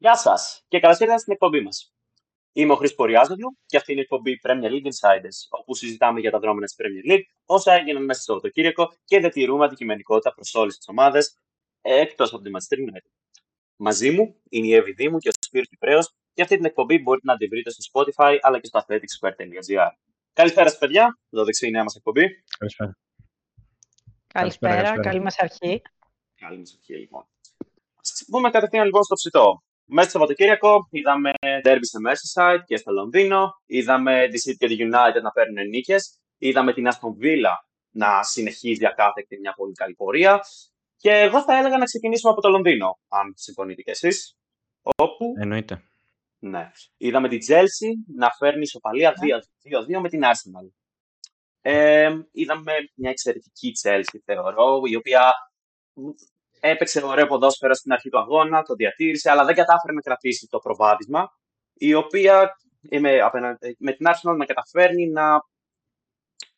Γεια σας και καλώς ήρθατε στην εκπομπή μας. Είμαι ο Χρήστος Ποριάζογλου και αυτή είναι η εκπομπή Premier League Insiders, όπου συζητάμε για τα δρόμενα της Premier League, όσα έγιναν μέσα στο Σαββατοκύριακο και διατηρούμε αντικειμενικότητα προς όλες τις ομάδες εκτός από τη Manchester United. Μαζί μου είναι η Εύη Δήμου και ο Σπύρος Κυπρέος και αυτή την εκπομπή μπορείτε να την βρείτε στο Spotify αλλά και στο athleticsquare.gr. Καλησπέρα σας παιδιά, εδώ δεξί η νέα μας εκπομπή. Καλησπέρα. Καλησπέρα, καλησπέρα. καλή μας αρχή. Καλή μας αρχή λοιπόν. Ας πούμε κατευθείαν λοιπόν στο ψητό. Μέσα στο Σαββατοκύριακο είδαμε derby σε Merseyside και στο Λονδίνο. Είδαμε τη City και τη United να παίρνουν νίκες. Είδαμε την Aston Villa να συνεχίζει ακάθεκτη μια πολύ καλή πορεία. Και εγώ θα έλεγα να ξεκινήσουμε από το Λονδίνο, αν συμφωνείτε κι εσείς. Όπου... Εννοείται. Ναι. Είδαμε την Chelsea να φέρνει ισοπαλία 2-2 ναι. με την Arsenal. Ε, είδαμε μια εξαιρετική Chelsea, θεωρώ, η οποία έπαιξε ωραίο ποδόσφαιρο στην αρχή του αγώνα, το διατήρησε, αλλά δεν κατάφερε να κρατήσει το προβάδισμα, η οποία με, με την Arsenal να καταφέρνει να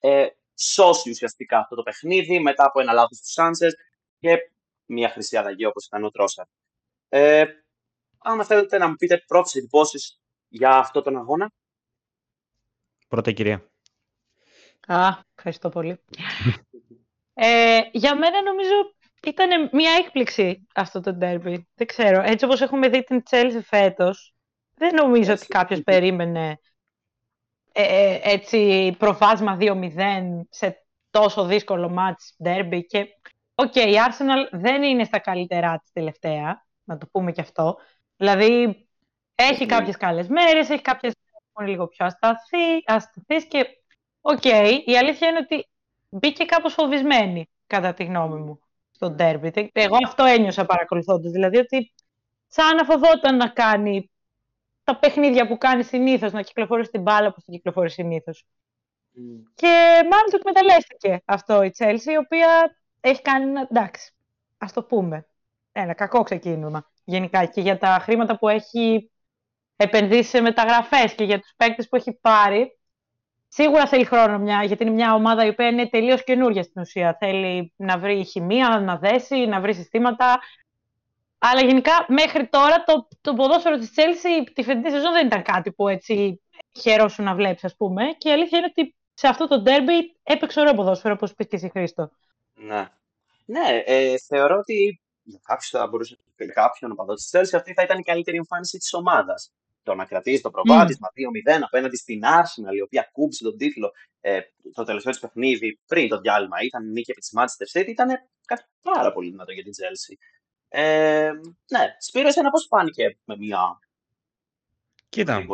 ε, σώσει ουσιαστικά αυτό το παιχνίδι μετά από ένα λάθος του Σάντσες και μια χρυσή αλλαγή όπως ήταν ο Τρόσαρ. Ε, αν θέλετε να μου πείτε πρώτες εντυπώσεις για αυτό τον αγώνα. Πρώτα η κυρία. Α, ευχαριστώ πολύ. ε, για μένα νομίζω ήταν μια έκπληξη αυτό το ντέρμπι. Δεν ξέρω. Έτσι όπως έχουμε δει την Chelsea φέτος, δεν νομίζω ότι κάποιος περίμενε ε, ε έτσι προβάδισμα 2-0 σε τόσο δύσκολο ματς ντέρμπι και Ok, okay, η Arsenal δεν είναι στα καλύτερά της τελευταία, να το πούμε και αυτό. Δηλαδή, έχει μμ. κάποιες καλές μέρες, έχει κάποιες που είναι λίγο πιο ασταθή, ασταθής και ok, okay, η αλήθεια είναι ότι μπήκε κάπως φοβισμένη, κατά τη γνώμη μου, στο ντέρμπι. Εγώ αυτό ένιωσα παρακολουθώντας, δηλαδή ότι σαν να φοβόταν να κάνει τα παιχνίδια που κάνει συνήθως, να κυκλοφορήσει την μπάλα που την κυκλοφορεί συνήθως. Μμ. Και μάλλον το εκμεταλλεύτηκε αυτό η Chelsea, η οποία έχει κάνει ένα, εντάξει, ας το πούμε, ένα κακό ξεκίνημα γενικά και για τα χρήματα που έχει επενδύσει σε μεταγραφές και για τους παίκτες που έχει πάρει. Σίγουρα θέλει χρόνο μια, γιατί είναι μια ομάδα η οποία είναι τελείως καινούργια στην ουσία. Θέλει να βρει χημεία, να δέσει, να βρει συστήματα. Αλλά γενικά μέχρι τώρα το, το ποδόσφαιρο της Chelsea τη φετινή σεζόν δεν ήταν κάτι που έτσι χαιρόσου να βλέπεις, ας πούμε. Και η αλήθεια είναι ότι σε αυτό το ντέρμπι έπαιξε ωραίο ποδόσφαιρο, όπως πεις και εσύ Χρήστο. Ναι. Ναι, ε, θεωρώ ότι για κάποιον θα μπορούσε κάποιον οπαδός της Chelsea αυτή θα ήταν η καλύτερη εμφάνιση της ομάδας. Το να κρατήσει το προβάδισμα mm. 2-0 απέναντι στην Arsenal, η οποία κούμπησε τον τίτλο ε, το τελευταίο της παιχνίδι πριν το διάλειμμα, ήταν νίκη επί της Manchester City, ήταν κάτι πάρα πολύ δυνατό για την Chelsea. Ε, ναι, Σπύρο, εσένα πώς φάνηκε με μια... Κοίτα,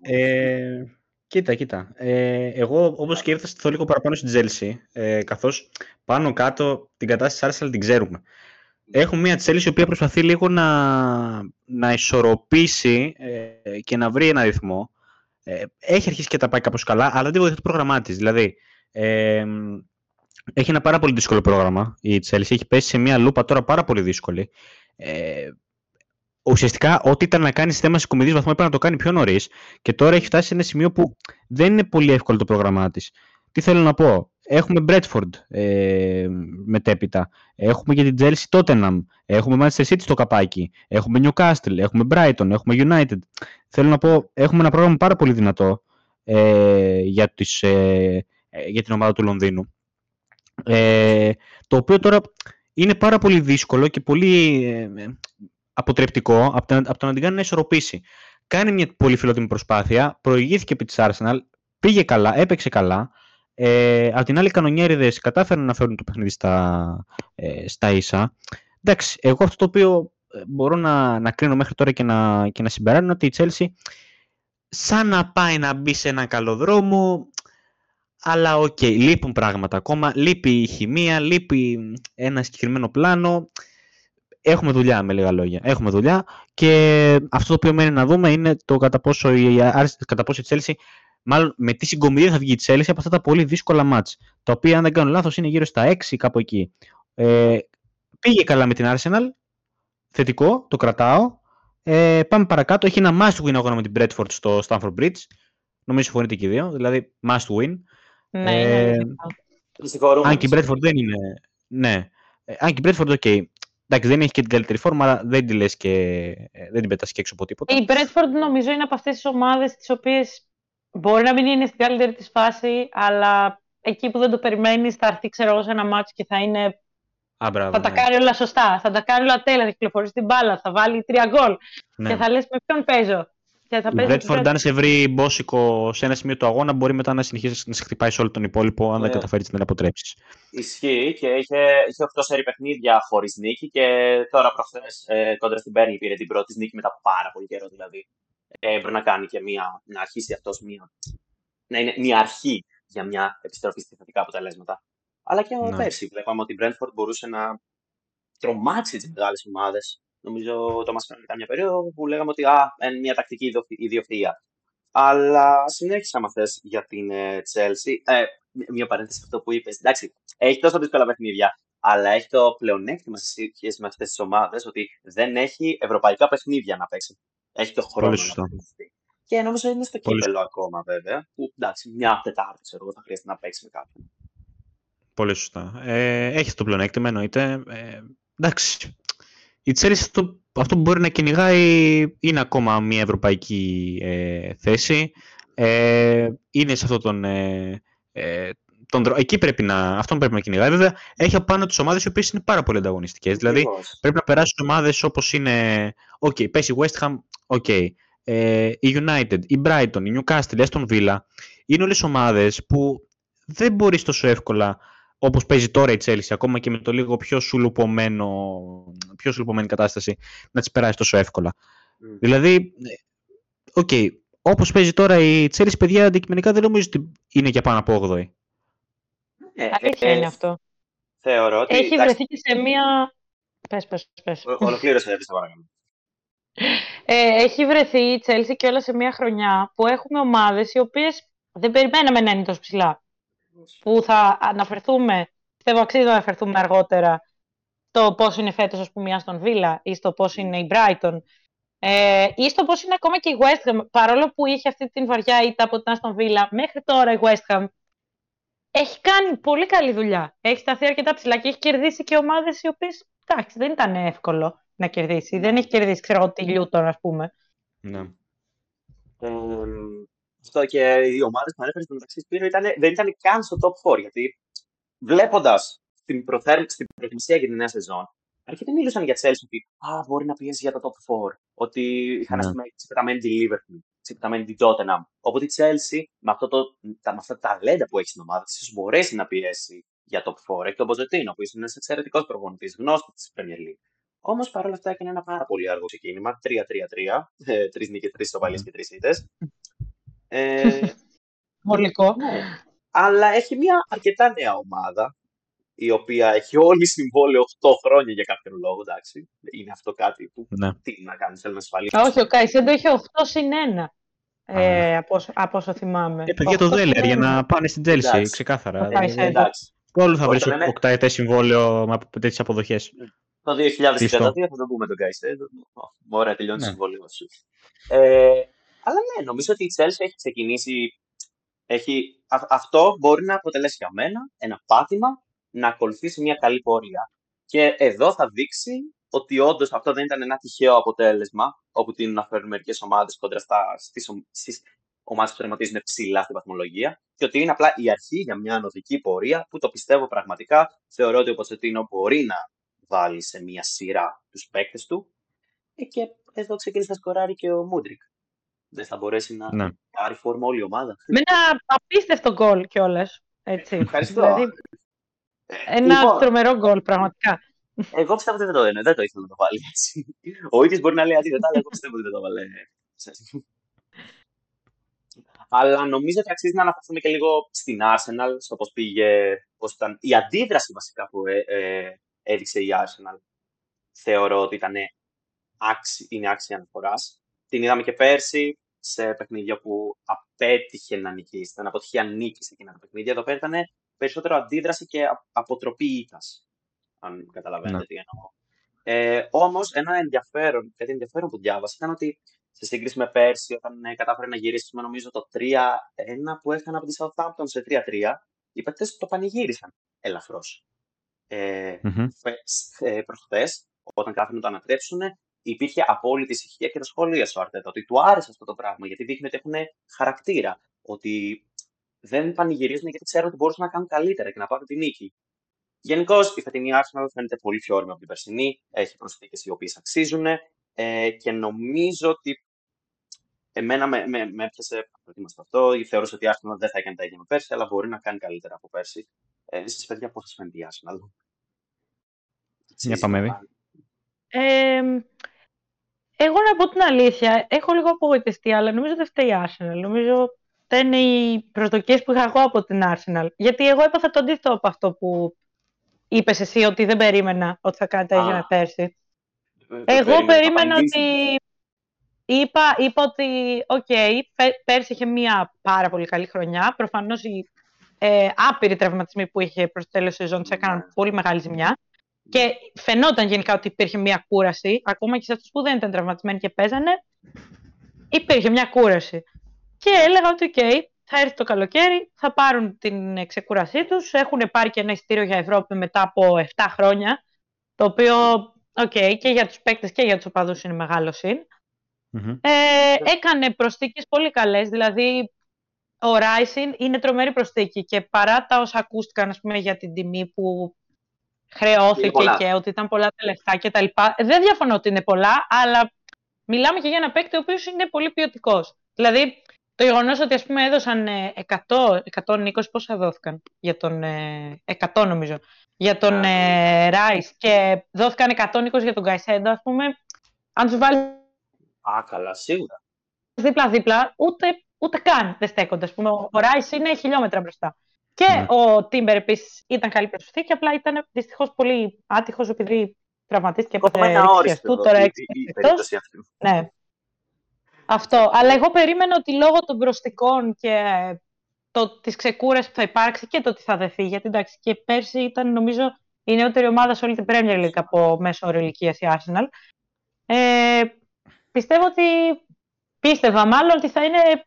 ε, Κοίτα, κοίτα. Ε, εγώ όπως και ήρθα στο λίγο παραπάνω στην Τζέλση, ε, καθώς πάνω κάτω την κατάσταση της Arsenal την ξέρουμε. Έχουμε μια Chelsea η οποία προσπαθεί λίγο να, να ισορροπήσει ε, και να βρει ένα ρυθμό. Ε, έχει αρχίσει και τα πάει κάπως καλά, αλλά δεν βοηθάει το πρόγραμμά της. Δηλαδή, ε, έχει ένα πάρα πολύ δύσκολο πρόγραμμα η Chelsea. Έχει πέσει σε μια λούπα τώρα πάρα πολύ δύσκολη. Ε, ουσιαστικά ό,τι ήταν να κάνεις θέμα συγκομιδή βαθμό έπρεπε να το κάνει πιο νωρίς και τώρα έχει φτάσει σε ένα σημείο που δεν είναι πολύ εύκολο το πρόγραμμά της. Τι θέλω να πω; Έχουμε Bradford ε, μετέπειτα. Έχουμε και την Chelsea Tottenham. Έχουμε Manchester City στο καπάκι. Έχουμε Newcastle. Έχουμε Brighton. Έχουμε United. Θέλω να πω, έχουμε ένα πρόγραμμα πάρα πολύ δυνατό ε, για, τις, ε, ε για την ομάδα του Λονδίνου. Ε, το οποίο τώρα είναι πάρα πολύ δύσκολο και πολύ ε, αποτρεπτικό από το, από το να την κάνει να ισορροπήσει. Κάνει μια πολύ φιλότιμη προσπάθεια, προηγήθηκε επί της Arsenal, πήγε καλά, έπαιξε καλά. Ε, απ' την άλλη, οι κανονιέριδες κατάφεραν να φέρουν το παιχνίδι στα, ε, στα ίσα. Εντάξει, εγώ αυτό το οποίο ε, μπορώ να, να κρίνω μέχρι τώρα και να, και να συμπεράνω είναι ότι η Chelsea σαν να πάει να μπει σε έναν καλό δρόμο, αλλά ok, okay, λείπουν πράγματα ακόμα, λείπει η χημεία, λείπει ένα συγκεκριμένο πλάνο έχουμε δουλειά με λίγα λόγια. Έχουμε δουλειά και αυτό το οποίο μένει να δούμε είναι το κατά πόσο η, κατά πόσο η Chelsea, μάλλον με τι συγκομιδία θα βγει η Chelsea από αυτά τα πολύ δύσκολα μάτς, τα οποία αν δεν κάνω λάθος είναι γύρω στα 6 κάπου εκεί. Ε, πήγε καλά με την Arsenal, θετικό, το κρατάω. Ε, πάμε παρακάτω, έχει ένα must win αγώνα με την Bradford στο Stamford Bridge. Νομίζω συμφωνείτε και οι δύο, δηλαδή must win. Ναι, ε, ναι, αν και η Bradford δεν είναι... Ναι. Ε, αν και η Bradford, ok. Εντάξει, δεν έχει και την καλύτερη φόρμα, αλλά δεν την λες και ε, δεν την πετάς και έξω από τίποτα. Η Bradford νομίζω είναι από αυτές τις ομάδες τις οποίες μπορεί να μην είναι στην καλύτερη της φάση, αλλά εκεί που δεν το περιμένεις θα έρθει ξέρω σε ένα μάτσο και θα είναι Α, μπράβο, θα τα ναι. κάνει όλα σωστά. Θα τα κάνει όλα τέλεια. Θα κυκλοφορήσει την μπάλα. Θα βάλει τρία γκολ. Ναι. Και θα λες με ποιον παίζω; Και θα Η παίζει με Bradford, τους αν σε βρει μπόσικο σε ένα σημείο του αγώνα, μπορεί μετά να συνεχίσει να σε χτυπάει σε όλο τον υπόλοιπο, αν δεν Ναι. καταφέρεις να την αποτρέψεις. Ισχύει και είχε, είχε 8 σερή παιχνίδια χωρίς νίκη και τώρα προχθές ε, κόντρα στην Πέρνη πήρε την πρώτη της νίκη μετά από πάρα πολύ καιρό δηλαδή. Ε, μπορεί να κάνει και μια, να αρχίσει αυτός μια, να είναι μια αρχή για μια επιστροφή στη θετικά αποτελέσματα. Αλλά και Ναι. πέρσι βλέπαμε ότι η Brentford μπορούσε να τρομάξει τις μεγάλες ομάδες. Νομίζω το μα φαίνεται καμιά περίοδο που λέγαμε ότι α, είναι μια τακτική ιδιο- ιδιοφυΐα. Αλλά συνέχισα με θες για την ε, Chelsea. Ε, μια- μια παρένθεση σε αυτό που είπες. Εντάξει, έχει τόσο δύσκολα παιχνίδια, αλλά έχει το πλεονέκτημα σε σχέση με αυτές τις ομάδες ότι δεν έχει ευρωπαϊκά παιχνίδια να παίξει. Έχει το χρόνο Πολύ να σωστά. παίξει. Και νομίζω είναι στο Πολύ κύπελο ακόμα βέβαια. Που εντάξει, μια Τετάρτη ξέρω εγώ θα χρειάζεται να παίξει με κάποιον. Πολύ σωστά. Ε, έχεις το πλεονέκτημα, εννοείται. Ε, εντάξει. Η Chelsea αυτό, αυτό που μπορεί να κυνηγάει είναι ακόμα μια ευρωπαϊκή ε, θέση. Ε, είναι σε αυτό τον, ε, ε, τον δρο- Εκεί πρέπει να, αυτόν πρέπει να κυνηγάει. Βέβαια, έχει απάνω τις ομάδες οι οποίες είναι πάρα πολύ ανταγωνιστικές. Δηλαδή, Ακριβώς. πρέπει να περάσουν ομάδες όπως είναι... Ok, okay, πες η West Ham, ok. Ε, η United, η Brighton, η Newcastle, η Aston Villa. Είναι όλες ομάδες που δεν μπορείς τόσο εύκολα όπως παίζει τώρα η Chelsea, ακόμα και με το λίγο πιο σουλουπωμένο, πιο σουλουπωμένη κατάσταση, να τις περάσεις τόσο εύκολα. Μμ. Δηλαδή, ε, οκ, όπως παίζει τώρα η Chelsea, παιδιά, αντικειμενικά δεν νομίζω ότι είναι για πάνω από 8η. Ε, Αλήθεια ε, είναι αυτό. Θεωρώ ότι. Έχει εντάξει, βρεθεί και σε μία... Πες, πες, πες. ο- Ολοκλήρωσε, σε παρακαλώ. Ε, έχει βρεθεί η Chelsea κιόλας σε μια χρονιά που έχουμε ομάδες οι οποίες δεν περιμέναμε να είναι τόσο ψηλά. Που θα αναφερθούμε, πιστεύω αξίζει να αναφερθούμε αργότερα, στο πώς είναι φέτος ας πούμε η Aston Villa ή στο πώς είναι η Brighton ε, ή στο πώς είναι ακόμα και η West Ham. Παρόλο που είχε αυτή την βαριά ήττα από την Aston Villa, μέχρι τώρα η West Ham έχει κάνει πολύ καλή δουλειά. Έχει σταθεί αρκετά ψηλά και έχει κερδίσει και ομάδες οι οποίες, εντάξει, δεν ήταν εύκολο να κερδίσει. Δεν έχει κερδίσει, ξέρω εγώ, τη Luton, ας πούμε. Ναι. Ε, αυτό και οι ομάδες που ανέφερες στο μεταξύ Σπύρο ήταν, δεν ήταν καν στο top 4. Γιατί βλέποντας στην, προθέρ, στην προετοιμασία για τη νέα σεζόν, αρκετοί μίλησαν για Chelsea ότι α, μπορεί να πιέσει για το top 4. Ότι είχαν Ναι. ας πούμε ξεπεταμένη τη Liverpool, ξεπεταμένη τη Tottenham. Οπότε η Chelsea με, αυτό το, τα, με αυτά τα ταλέντα που έχει στην ομάδα τη, μπορέσει να πιέσει για top 4. Έχει τον Ποζετίνο, που είναι ένας εξαιρετικός προπονητής, γνώστης της Premier League. Όμως παρόλα αυτά έκανε ένα πάρα πολύ αργό ξεκίνημα. 3-3-3. Ε, τρεις νίκες, τρεις ισοπαλίε και τρεις ήττε. Ε, Βολικό. ναι. Αλλά έχει μια αρκετά νέα ομάδα, η οποία έχει όλη συμβόλαιο 8 χρόνια για κάποιον λόγο, εντάξει. Είναι αυτό κάτι που ναι. τι να κάνεις, θέλεις να ασφαλίσει. Όχι, ο Καϊσέντο είχε 8 συν 1. Ε, Α. από, όσο- από όσο θυμάμαι. Ε, παιδιά το 8 συν Δέλερ για 1. να πάνε στην Chelsea, Εντάξει. ξεκάθαρα. Το Δηλαδή, Καϊσέντο. Εντάξει. Όλο θα βρεις Όσο λένε- οκταετές συμβόλαιο με τέτοιες αποδοχές. Το 2032 Κλειστό. θα το πούμε τον Καϊσέντο. Ωραία, τελειώνει το Ναι. συμβόλαιο σου. Ε, αλλά ναι, νομίζω ότι η Chelsea έχει ξεκινήσει. Έχει, α- αυτό μπορεί να αποτελέσει για μένα ένα πάτημα να ακολουθήσει μια καλή πορεία. Και εδώ θα δείξει ότι όντως αυτό δεν ήταν ένα τυχαίο αποτέλεσμα, όπου την να φέρουν μερικές ομάδες κόντρα στις ομάδες που τερματίζουν ψηλά στην βαθμολογία, και ότι είναι απλά η αρχή για μια ανωδική πορεία που το πιστεύω πραγματικά. Θεωρώ ότι ο Ποτσετίνο μπορεί να βάλει σε μια σειρά τους παίκτες του. Ε, και εδώ ξεκίνησε να σκοράρει και ο Μούντρικ. Δεν θα μπορέσει να Ναι. πάρει φόρμα όλη η ομάδα. Με ένα απίστευτο γκολ κιόλας. Έτσι. Ευχαριστώ. Δηλαδή, Ε, ένα λοιπόν, τρομερό γκολ, πραγματικά. Εγώ πιστεύω ότι δεν το, δεν το ήθελα να το βάλει έτσι. Ο ίδιος μπορεί να λέει αντίθετα, αλλά εγώ πιστεύω ότι δεν το βάλε. Αλλά νομίζω ότι αξίζει να αναφερθούμε και λίγο στην Arsenal, στο πώς πήγε, πώς ήταν η αντίδραση βασικά που ε, ε, έδειξε η Arsenal. Θεωρώ ότι ήταν άξι, είναι άξια αναφοράς. Την είδαμε και πέρσι σε παιχνίδια που απέτυχε να νικήσει. Ήταν αποτυχία νίκη σε εκείνα τα παιχνίδια. Εδώ πέρα ήταν περισσότερο αντίδραση και α- αποτροπή ήττας. Αν καταλαβαίνετε Ναι. τι εννοώ. Ε, Όμως, ένα ενδιαφέρον, κάτι ενδιαφέρον που διάβασα ήταν ότι σε σύγκριση με πέρσι, όταν ε, κατάφερε να γυρίσει, με νομίζω το 3-1 που έκανε από τη Southampton σε 3-3, οι παίκτες το πανηγύρισαν ελαφρώς. Ε, Μμμ. ε, προχθές όταν κάθονται να το ανατρέψουν, υπήρχε απόλυτη ησυχία και τα σχόλια στο Αρτέτα. Ότι του άρεσε αυτό το πράγμα, γιατί δείχνει ότι έχουν χαρακτήρα. Ότι δεν πανηγυρίζουν γιατί ξέρουν ότι μπορούσαν να κάνουν καλύτερα και να πάρουν τη νίκη. Γενικώ η φετινή Arsenal φαίνεται πολύ πιο όρημη από την περσινή. Έχει προσθήκες οι οποίες αξίζουν ε, και νομίζω ότι εμένα με, με, με έπιασε προετοίμαστο αυτό. Θεωρούσα ότι η Arsenal δεν θα έκανε τα ίδια με πέρσι, αλλά μπορεί να κάνει καλύτερα από πέρσι. Ε, Εσείς, παιδιά, πώς σας φαίνεται η Arsenal; Για πάμε, ε, εγώ να πω την αλήθεια, έχω λίγο απογοητευτεί, αλλά νομίζω δεν φταίει η Arsenal. Νομίζω δεν είναι οι προσδοκίες που είχα εγώ από την Arsenal. Γιατί εγώ έπαθα το αντίθετο από αυτό που είπες εσύ, ότι δεν περίμενα ότι θα κάνει τα ίδια με πέρσι. Ε, εγώ περίμενα ότι. Είπα, είπα ότι, ok, okay, πέρσι είχε μία πάρα πολύ καλή χρονιά. Προφανώς οι ε, άπειροι τραυματισμοί που είχε προς το τέλος της σεζόν έκαναν ναι. πολύ μεγάλη ζημιά. Και φαινόταν γενικά ότι υπήρχε μία κούραση, ακόμα και σε αυτούς που δεν ήταν τραυματισμένοι και παίζανε, υπήρχε μία κούραση. Και έλεγα ότι, ok, okay, θα έρθει το καλοκαίρι, θα πάρουν την ξεκούρασή τους, έχουν πάρει και ένα εισιτήριο για Ευρώπη μετά από 7 χρόνια, το οποίο, ok, okay, και για τους παίκτες και για τους οπαδούς είναι μεγάλο συν. Ε, έκανε προσθήκες πολύ καλές, δηλαδή ο Ράισιν είναι τρομερή προσθήκη και παρά τα όσα ακούστηκαν ας πούμε, για την τιμή που χρεώθηκε και ότι ήταν πολλά τα λεφτά και τα λοιπά. Δεν διαφωνώ ότι είναι πολλά, αλλά μιλάμε και για ένα παίκτη ο οποίος είναι πολύ ποιοτικός. Δηλαδή, το γεγονός ότι ας πούμε έδωσαν 100, 120 πόσα δόθηκαν για τον, 100 νομίζω, για τον ε, Ράις και δόθηκαν 120 για τον Καϊσέντο, ας πούμε, αν τους βάλει. Α, καλά, σίγουρα. Δίπλα-δίπλα, ούτε, ούτε καν δεν στέκονται. Ας πούμε. Ο Ράις είναι χιλιόμετρα μπροστά. Και ναι. ο Τίμπερ επίσης ήταν καλή προσθήκη, απλά ήταν δυστυχώς πολύ άτυχος επειδή τραυματίστηκε από την Τώρα έξι. Ναι. Αυτό. Αλλά εγώ περίμενα ότι λόγω των προστικών και το, της ξεκούρας που θα υπάρξει και το ότι θα δεθεί, γιατί εντάξει και πέρσι ήταν νομίζω η νεότερη ομάδα σε όλη την Premier League από μέσω όρο ηλικίας η Arsenal. Ε, πιστεύω ότι πίστευα μάλλον ότι θα είναι,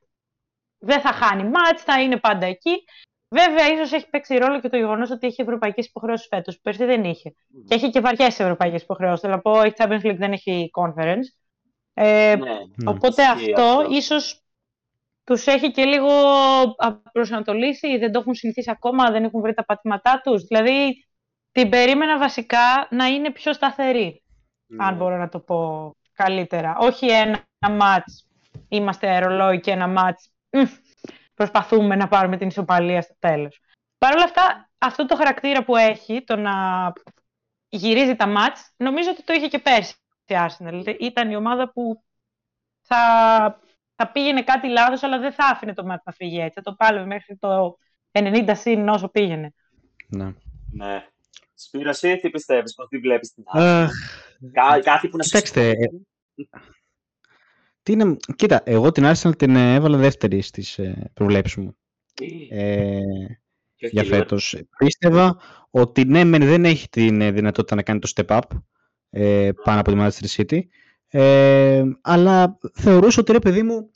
δεν θα χάνει μάτς, θα είναι πάντα εκεί. Βέβαια, ίσως έχει παίξει ρόλο και το γεγονός ότι έχει ευρωπαϊκές υποχρεώσεις φέτος. Πέρσι δεν είχε. Και έχει και βαριές ευρωπαϊκές υποχρεώσεις. Θέλω να πω, έχει Champions League, δεν έχει conference. Ε, ναι, οπότε ναι. αυτό, αυτό ίσως τους έχει και λίγο προσανατολίσει, δεν το έχουν συνηθίσει ακόμα, δεν έχουν βρει τα πατήματά τους. Δηλαδή, την περίμενα βασικά να είναι πιο σταθερή, ναι. αν μπορώ να το πω καλύτερα. Όχι ένα, ένα μάτς, είμαστε αερολόγοι και ένα μάτς, προσπαθούμε να πάρουμε την ισοπαλία στο τέλος. Παρ' όλα αυτά, αυτό το χαρακτήρα που έχει, το να γυρίζει τα μάτς, νομίζω ότι το είχε και πέρσι η Arsenal. Ήταν η ομάδα που θα, θα πήγαινε κάτι λάθος, αλλά δεν θα άφηνε το μάτι να φύγει έτσι. Θα το πάλευε μέχρι το 90 συν όσο πήγαινε. Ναι. ναι. Σπύρο, εσύ τι πιστεύεις, πώς τη βλέπεις την Arsenal. Κά, κάτι που να σου Κοιτάξτε, τι είναι... Κοίτα, εγώ την Arsenal την ε, έβαλα δεύτερη στις ε, προβλέψεις μου. Ε, για φέτος. Πίστευα ότι ναι, δεν έχει την ε, δυνατότητα να κάνει το step up ε, πάνω από τη Manchester City, ε, αλλά θεωρούσα ότι ρε παιδί μου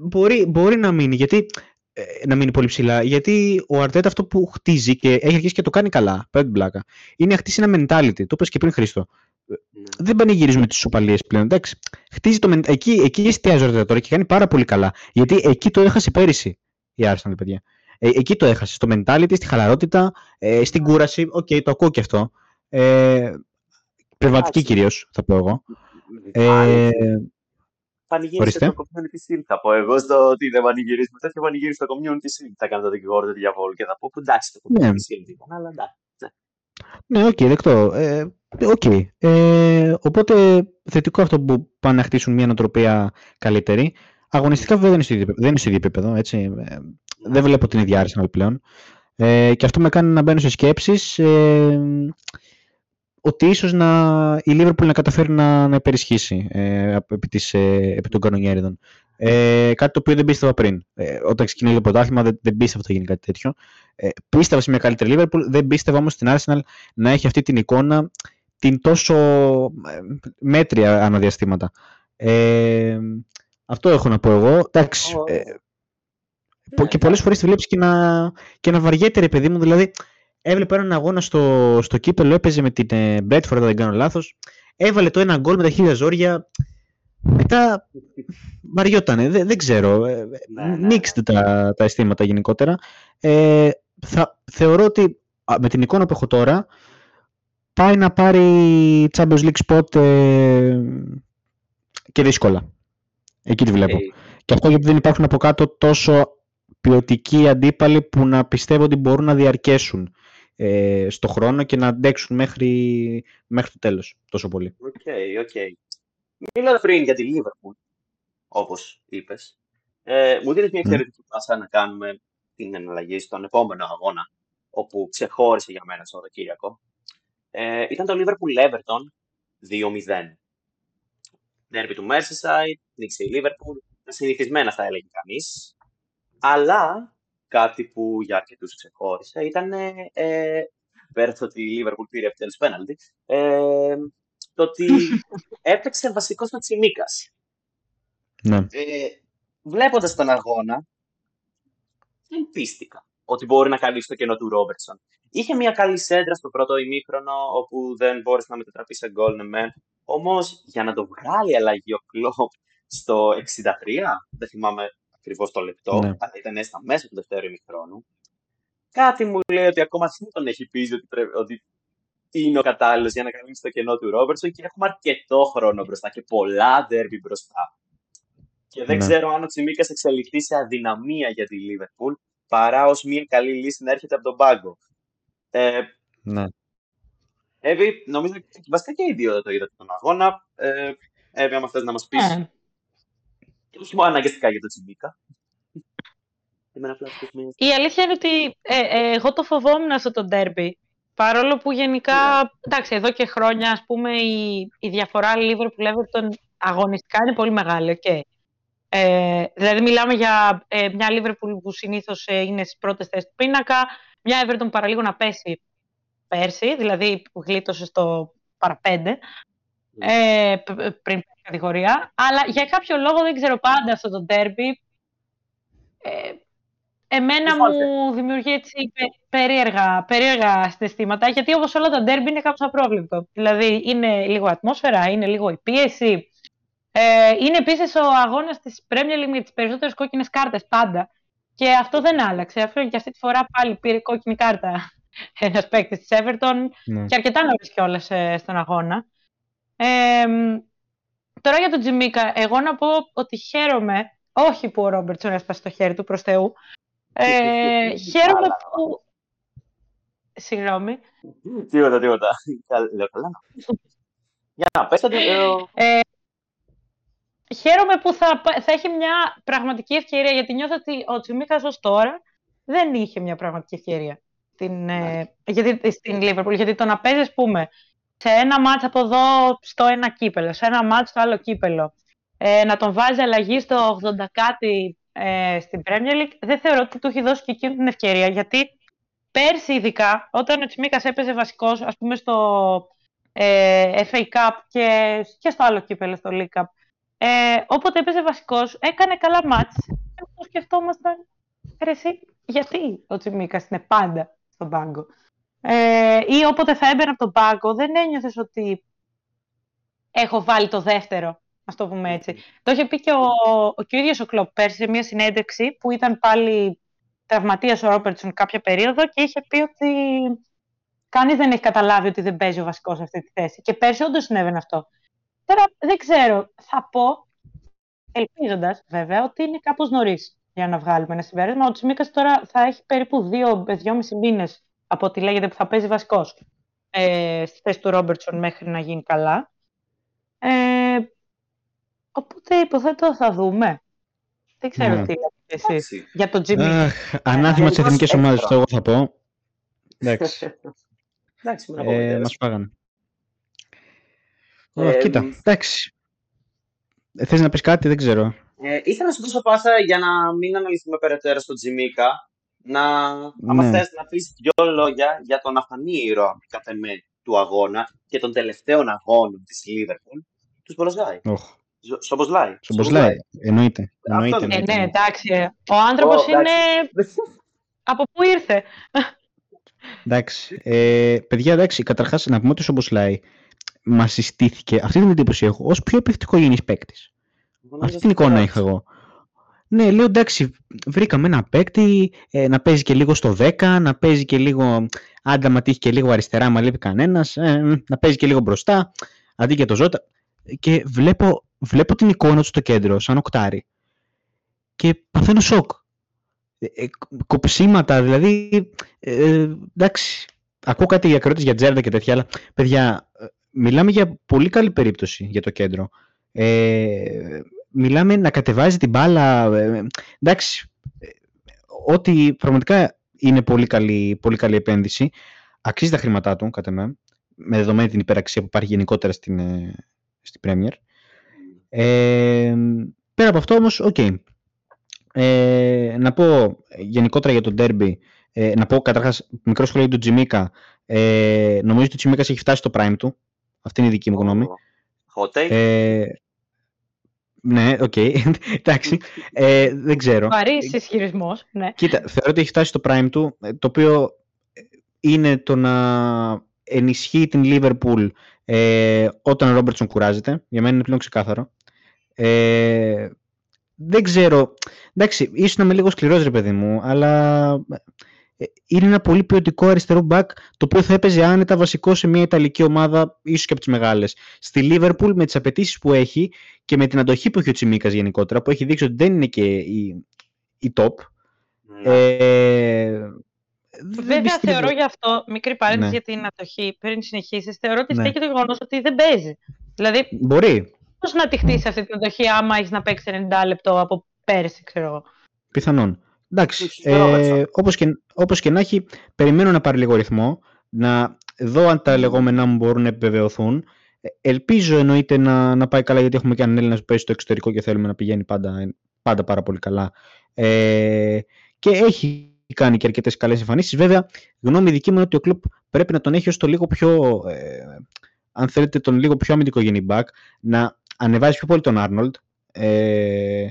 μπορεί, μπορεί να μείνει, γιατί ε, να μείνει πολύ ψηλά. Γιατί ο Αρτέτα αυτό που χτίζει και έχει αρχίσει και το κάνει καλά, πέρα την πλάκα, είναι να χτίσει ένα mentality. Το είπες και πριν Χρήστο. Ναι. Δεν πανηγυρίζουμε τις σοπαλίε πλέον. Εντάξει. Χτίζει το, εκεί, εκεί εστιάζει ο τώρα και κάνει πάρα πολύ καλά. Γιατί εκεί το έχασε πέρυσι η Arsenal, παιδιά. Ε, εκεί το έχασε. Στο mentality, στη χαλαρότητα, ε, στην κούραση. Ok, okay, το ακούω και αυτό. Ε, πνευματική κυρίως, θα πω εγώ. Ε, πανηγύρισε στο community shield, θα πω εγώ στο ότι δεν πανηγυρίζουμε τέτοιο πανηγύρισε στο community shield. Θα κάνω το δικηγόρο του διαβόλου και θα πω εντάξει το community shield ήταν, αλλά εντάξει. Ναι, ok, okay, δεκτό. Ε, okay. ε, οπότε θετικό αυτό που πάνε να χτίσουν μια νοοτροπία καλύτερη. Αγωνιστικά βέβαια δεν είναι στο ίδιο επίπεδο, έτσι. Ε, δεν βλέπω την ίδια Arsenal πλέον. Ε, και αυτό με κάνει να μπαίνω σε σκέψεις ε, ότι ίσως να, η Liverpool να καταφέρει να, να υπερισχύσει ε, επί, της, ε, επί των κανονιέριδων. Ε, κάτι το οποίο δεν πίστευα πριν. Ε, όταν ξεκινήσει το πρωτάθλημα δεν, δεν πίστευα ότι θα γίνει κάτι τέτοιο. Ε, πίστευα σε μια καλύτερη Liverpool, δεν πίστευα όμως στην Arsenal να έχει αυτή την εικόνα την τόσο ε, μέτρια αναδιαστήματα. Ε, αυτό έχω να πω εγώ. Εντάξει, ε, και πολλές φορές τη βλέπεις και να, και να βαριέται ρε παιδί μου, δηλαδή έβλεπα έναν αγώνα στο, στο κύπελο, έπαιζε με την ε, Μπρέτφορντ, αν δεν κάνω λάθος. Έβαλε το ένα γκολ με τα χίλια ζόρια. Μετά βαριότανε, δεν, δεν ξέρω. Ε, ναι, ναι, ναι. τα, τα αισθήματα γενικότερα. Ε, θα, θεωρώ ότι με την εικόνα που έχω τώρα πάει να πάρει Champions League spot ε, και δύσκολα. Εκεί τη βλέπω. Και αυτό γιατί δεν υπάρχουν από κάτω τόσο ποιοτικοί αντίπαλοι που να πιστεύω ότι μπορούν να διαρκέσουν ε, στο χρόνο και να αντέξουν μέχρι, μέχρι το τέλος τόσο πολύ. Ok, okay, ok. Okay. Μίλα πριν για τη Liverpool, όπως είπες. Ε, μου δίνεις μια ναι. εξαιρετική πάσα να κάνουμε την εναλλαγή στον επόμενο αγώνα, όπου ξεχώρισε για μένα στο Σαββατοκύριακο. Ε, ήταν το Liverpool Everton 2-0. Νέρβι του Merseyside, νίξε η Liverpool, συνηθισμένα θα έλεγε κανείς. Αλλά κάτι που για αρκετούς ξεχώρισε ήταν ε, πέρα το ότι η Liverpool πήρε επιτέλους πέναλτι, ε, το ότι έπαιξε βασικό στο Τσιμίκας. Ναι. Ε, Βλέποντας τον αγώνα, δεν πίστηκα ότι μπορεί να καλύψει το κενό του Ρόμπερτσον. Είχε μια καλή σέντρα στο πρώτο ημίχρονο, όπου δεν μπόρεσε να μετατραπεί σε γκολ, ναι, μεν. Όμως για να το βγάλει αλλαγή ο Κλοπ στο 63, δεν θυμάμαι ακριβώς το λεπτό, ναι. αλλά ήταν στα μέσα του δεύτερου ημιχρόνου. Κάτι μου λέει ότι ακόμα δεν τον έχει πει ότι, πρέπει, ότι είναι ο κατάλληλος για να καλύψει το κενό του Ρόμπερτσον και έχουμε αρκετό χρόνο μπροστά και πολλά ντέρμπι μπροστά. Και δεν ναι. ξέρω αν ο Τσιμίκας εξελιχθεί σε αδυναμία για τη Λίβερπουλ παρά ως μια καλή λύση να έρχεται από τον πάγκο. Ε, ναι. Εύη, νομίζω ότι βασικά και οι δύο το είδατε τον αγώνα. Ε, Εύη, άμα θες να μας πεις. Ναι. Και όχι μόνο αναγκαστικά για το Τσιμίκα. Η αλήθεια είναι ότι ε, ε, εγώ το φοβόμουν αυτό το ντέρμπι. Παρόλο που γενικά, yeah. Ναι. εντάξει, εδώ και χρόνια, ας πούμε, η, η διαφορά Liverpool-Everton αγωνιστικά είναι πολύ μεγάλη, okay. Ε, δηλαδή μιλάμε για ε, μια Liverpool που συνήθως ε, είναι στις πρώτες θέσεις του πίνακα, μια Everton που παραλίγο να πέσει πέρσι, δηλαδή που γλίτωσε στο παραπέντε, ναι. ε, πριν κατηγορία. Αλλά για κάποιο λόγο δεν ξέρω πάντα αυτό το ντέρμπι. Ε, εμένα μου δημιουργεί έτσι περίεργα, περίεργα συναισθήματα, γιατί όπως όλα τα ντέρμπι είναι κάπως απρόβλεπτο. Δηλαδή είναι λίγο ατμόσφαιρα, είναι λίγο η πίεση. Ε, είναι επίσης ο αγώνας της Premier League με τις περισσότερες κόκκινες κάρτες πάντα. Και αυτό δεν άλλαξε. Αυτό και αυτή τη φορά πάλι πήρε κόκκινη κάρτα ένας παίκτης της Everton ναι. και αρκετά νωρίς κιόλας ε, στον αγώνα. Ε, τώρα για τον Τζιμίκα, εγώ να πω ότι χαίρομαι, όχι που ο Ρόμπερτσον έσπασε το χέρι του προς Θεού. Ε, χαίρομαι που. Συγγνώμη. Τίποτα, τίποτα. Λέω καλά. Για να πες, ε, χαίρομαι που θα, θα έχει μια πραγματική ευκαιρία, γιατί νιώθω ότι ο Τσιμίκας ως τώρα δεν είχε μια πραγματική ευκαιρία στην, ε, γιατί, στην Liverpool. Γιατί το να παίζεις, πούμε, σε ένα μάτς από εδώ στο ένα κύπελο, σε ένα μάτς στο άλλο κύπελο, ε, να τον βάζει αλλαγή στο 80 κάτι ε, στην Premier League, δεν θεωρώ ότι του έχει δώσει και εκείνη την ευκαιρία. Γιατί πέρσι ειδικά, όταν ο Τσιμίκας έπαιζε βασικός, ας πούμε στο ε, FA Cup και, και στο άλλο κύπελο, στο League Cup, ε, όποτε έπαιζε βασικός, έκανε καλά μάτς. Και το σκεφτόμασταν, εσύ, γιατί ο Τσιμίκας είναι πάντα στον πάγκο. Ε, ή όποτε θα έμπαινε από τον πάγκο, δεν ένιωθες ότι έχω βάλει το δεύτερο, ας το πούμε έτσι. Το είχε πει και ο, ο, και ο ίδιος ο Κλοπ πέρσι σε μια συνέντευξη που ήταν πάλι τραυματίας ο Ρόπερτσον κάποια περίοδο και είχε πει ότι κανείς δεν έχει καταλάβει ότι δεν παίζει ο βασικός σε αυτή τη θέση. Και πέρσι όντως συνέβαινε αυτό. Τώρα δεν ξέρω. Θα πω, ελπίζοντας βέβαια, ότι είναι κάπως νωρίς για να βγάλουμε ένα συμπέρασμα. Ο Τσιμίκας τώρα θα έχει περίπου δύο με δυόμιση μήνες από ό,τι λέγεται που θα παίζει βασικός ε, στη θέση του Ρόμπερτσον μέχρι να γίνει καλά. Ε, οπότε υποθέτω θα δούμε. Δεν ξέρω ναι. τι λέτε εσείς για τον Τζιμί. Ανάθυμα τι εθνικέ ομάδε, αυτό εγώ θα πω. Εντάξει. Εντάξει, ε, μας πάγανε. Ε, κοίτα, εντάξει. Ε, θες να πεις κάτι, δεν ξέρω. Ε, ήθελα να σου δώσω πάσα για να μην αναλυθούμε περαιτέρω στον Τζιμίκα. Να, ναι. άμα θες να πεις δυο λόγια για τον αφανή ήρωα κάθε με του αγώνα και των τελευταίων αγώνων της Λίβερπουλ, τους Μπολοσγάη. Oh. Σομποσλάι. Σομποσλάι, εννοείται. εννοείται, Ε, ναι, εντάξει. Ο άνθρωπος είναι... από πού ήρθε; Εντάξει. Ε, παιδιά, εντάξει, καταρχάς να πούμε ότι ο Σομποσλάι μας συστήθηκε, αυτή την εντύπωση έχω, ως πιο επιθετικογενή παίκτης. Αυτή την εικόνα είχα εγώ. Ναι, λέω εντάξει, βρήκαμε ένα παίκτη ε, να παίζει και λίγο στο 10, να παίζει και λίγο, άντα μα τύχει και λίγο αριστερά, μα λείπει κανένας, ε, να παίζει και λίγο μπροστά, αντί και το Ζώτα. Και βλέπω, βλέπω την εικόνα του στο κέντρο, σαν οκτάρι. Και παθαίνω σοκ. Ε, ε κοψίματα, δηλαδή, ε, εντάξει, ακούω κάτι για κρότες για Τζέρντα και τέτοια, αλλά παιδιά, ε, μιλάμε για πολύ καλή περίπτωση για το κέντρο. Ε, μιλάμε να κατεβάζει την μπάλα. Ε, εντάξει, ότι πραγματικά είναι πολύ καλή, πολύ καλή επένδυση. Αξίζει τα χρήματά του, κατά με, με δεδομένη την υπεραξία που υπάρχει γενικότερα στην, ε, στην Premier. Ε, πέρα από αυτό όμως, ok. Okay. Ε, να πω γενικότερα για το ντέρμπι, ε, να πω καταρχάς μικρό σχόλιο για τον Τσιμίκα. Ε, νομίζω ότι ο Τσιμίκας έχει φτάσει στο prime του. Αυτή είναι η δική μου γνώμη. Hot ε, ναι, ok. Okay. Εντάξει. Ε, δεν ξέρω. Βαρύς ισχυρισμός. Ναι. Κοίτα, θεωρώ ότι έχει φτάσει στο prime του, ε, το οποίο είναι το να ενισχύει την Liverpool ε, όταν ο Ρόμπερτσον κουράζεται. Για μένα είναι πλέον ξεκάθαρο. Ε, δεν ξέρω. Εντάξει, ίσως να είμαι λίγο σκληρός ρε παιδί μου, αλλά ε, είναι ένα πολύ ποιοτικό αριστερό back το οποίο θα έπαιζε άνετα βασικό σε μια Ιταλική ομάδα, ίσως και από τις μεγάλες. Στη Liverpool με τις απαιτήσεις που έχει και με την αντοχή που έχει ο Τσιμίκας γενικότερα, που έχει δείξει ότι δεν είναι και η, η top. Ναι. Ε, Βέβαια, θεωρώ γι' αυτό, μικρή παρένθεση ναι. για την αντοχή, πριν συνεχίσεις, θεωρώ ότι ναι. στέκει το γεγονός ότι δεν παίζει. Δηλαδή, Μπορεί. Πώς να τη χτίσει αυτή την αντοχή, άμα έχεις να παίξεις 90 λεπτό από πέρσι, ξέρω εγώ. Πιθανόν. Εντάξει, ε, όπως, και, όπως και να έχει, περιμένω να πάρει λίγο ρυθμό, να δω αν τα λεγόμενά μου μπορούν να επιβεβαιωθούν. Ε, ελπίζω εννοείται να, να πάει καλά, γιατί έχουμε και έναν Έλληνα που παίζει στο εξωτερικό και θέλουμε να πηγαίνει πάντα, πάντα πάρα πολύ καλά. Ε, και έχει κάνει και αρκετές καλές εμφανίσεις. Βέβαια, γνώμη δική μου είναι ότι ο κλοπ πρέπει να τον έχει ως το λίγο πιο, ε, αν θέλετε, τον λίγο πιο αμυντικό back, να ανεβάζει πιο πολύ τον Άρνολντ. Ε,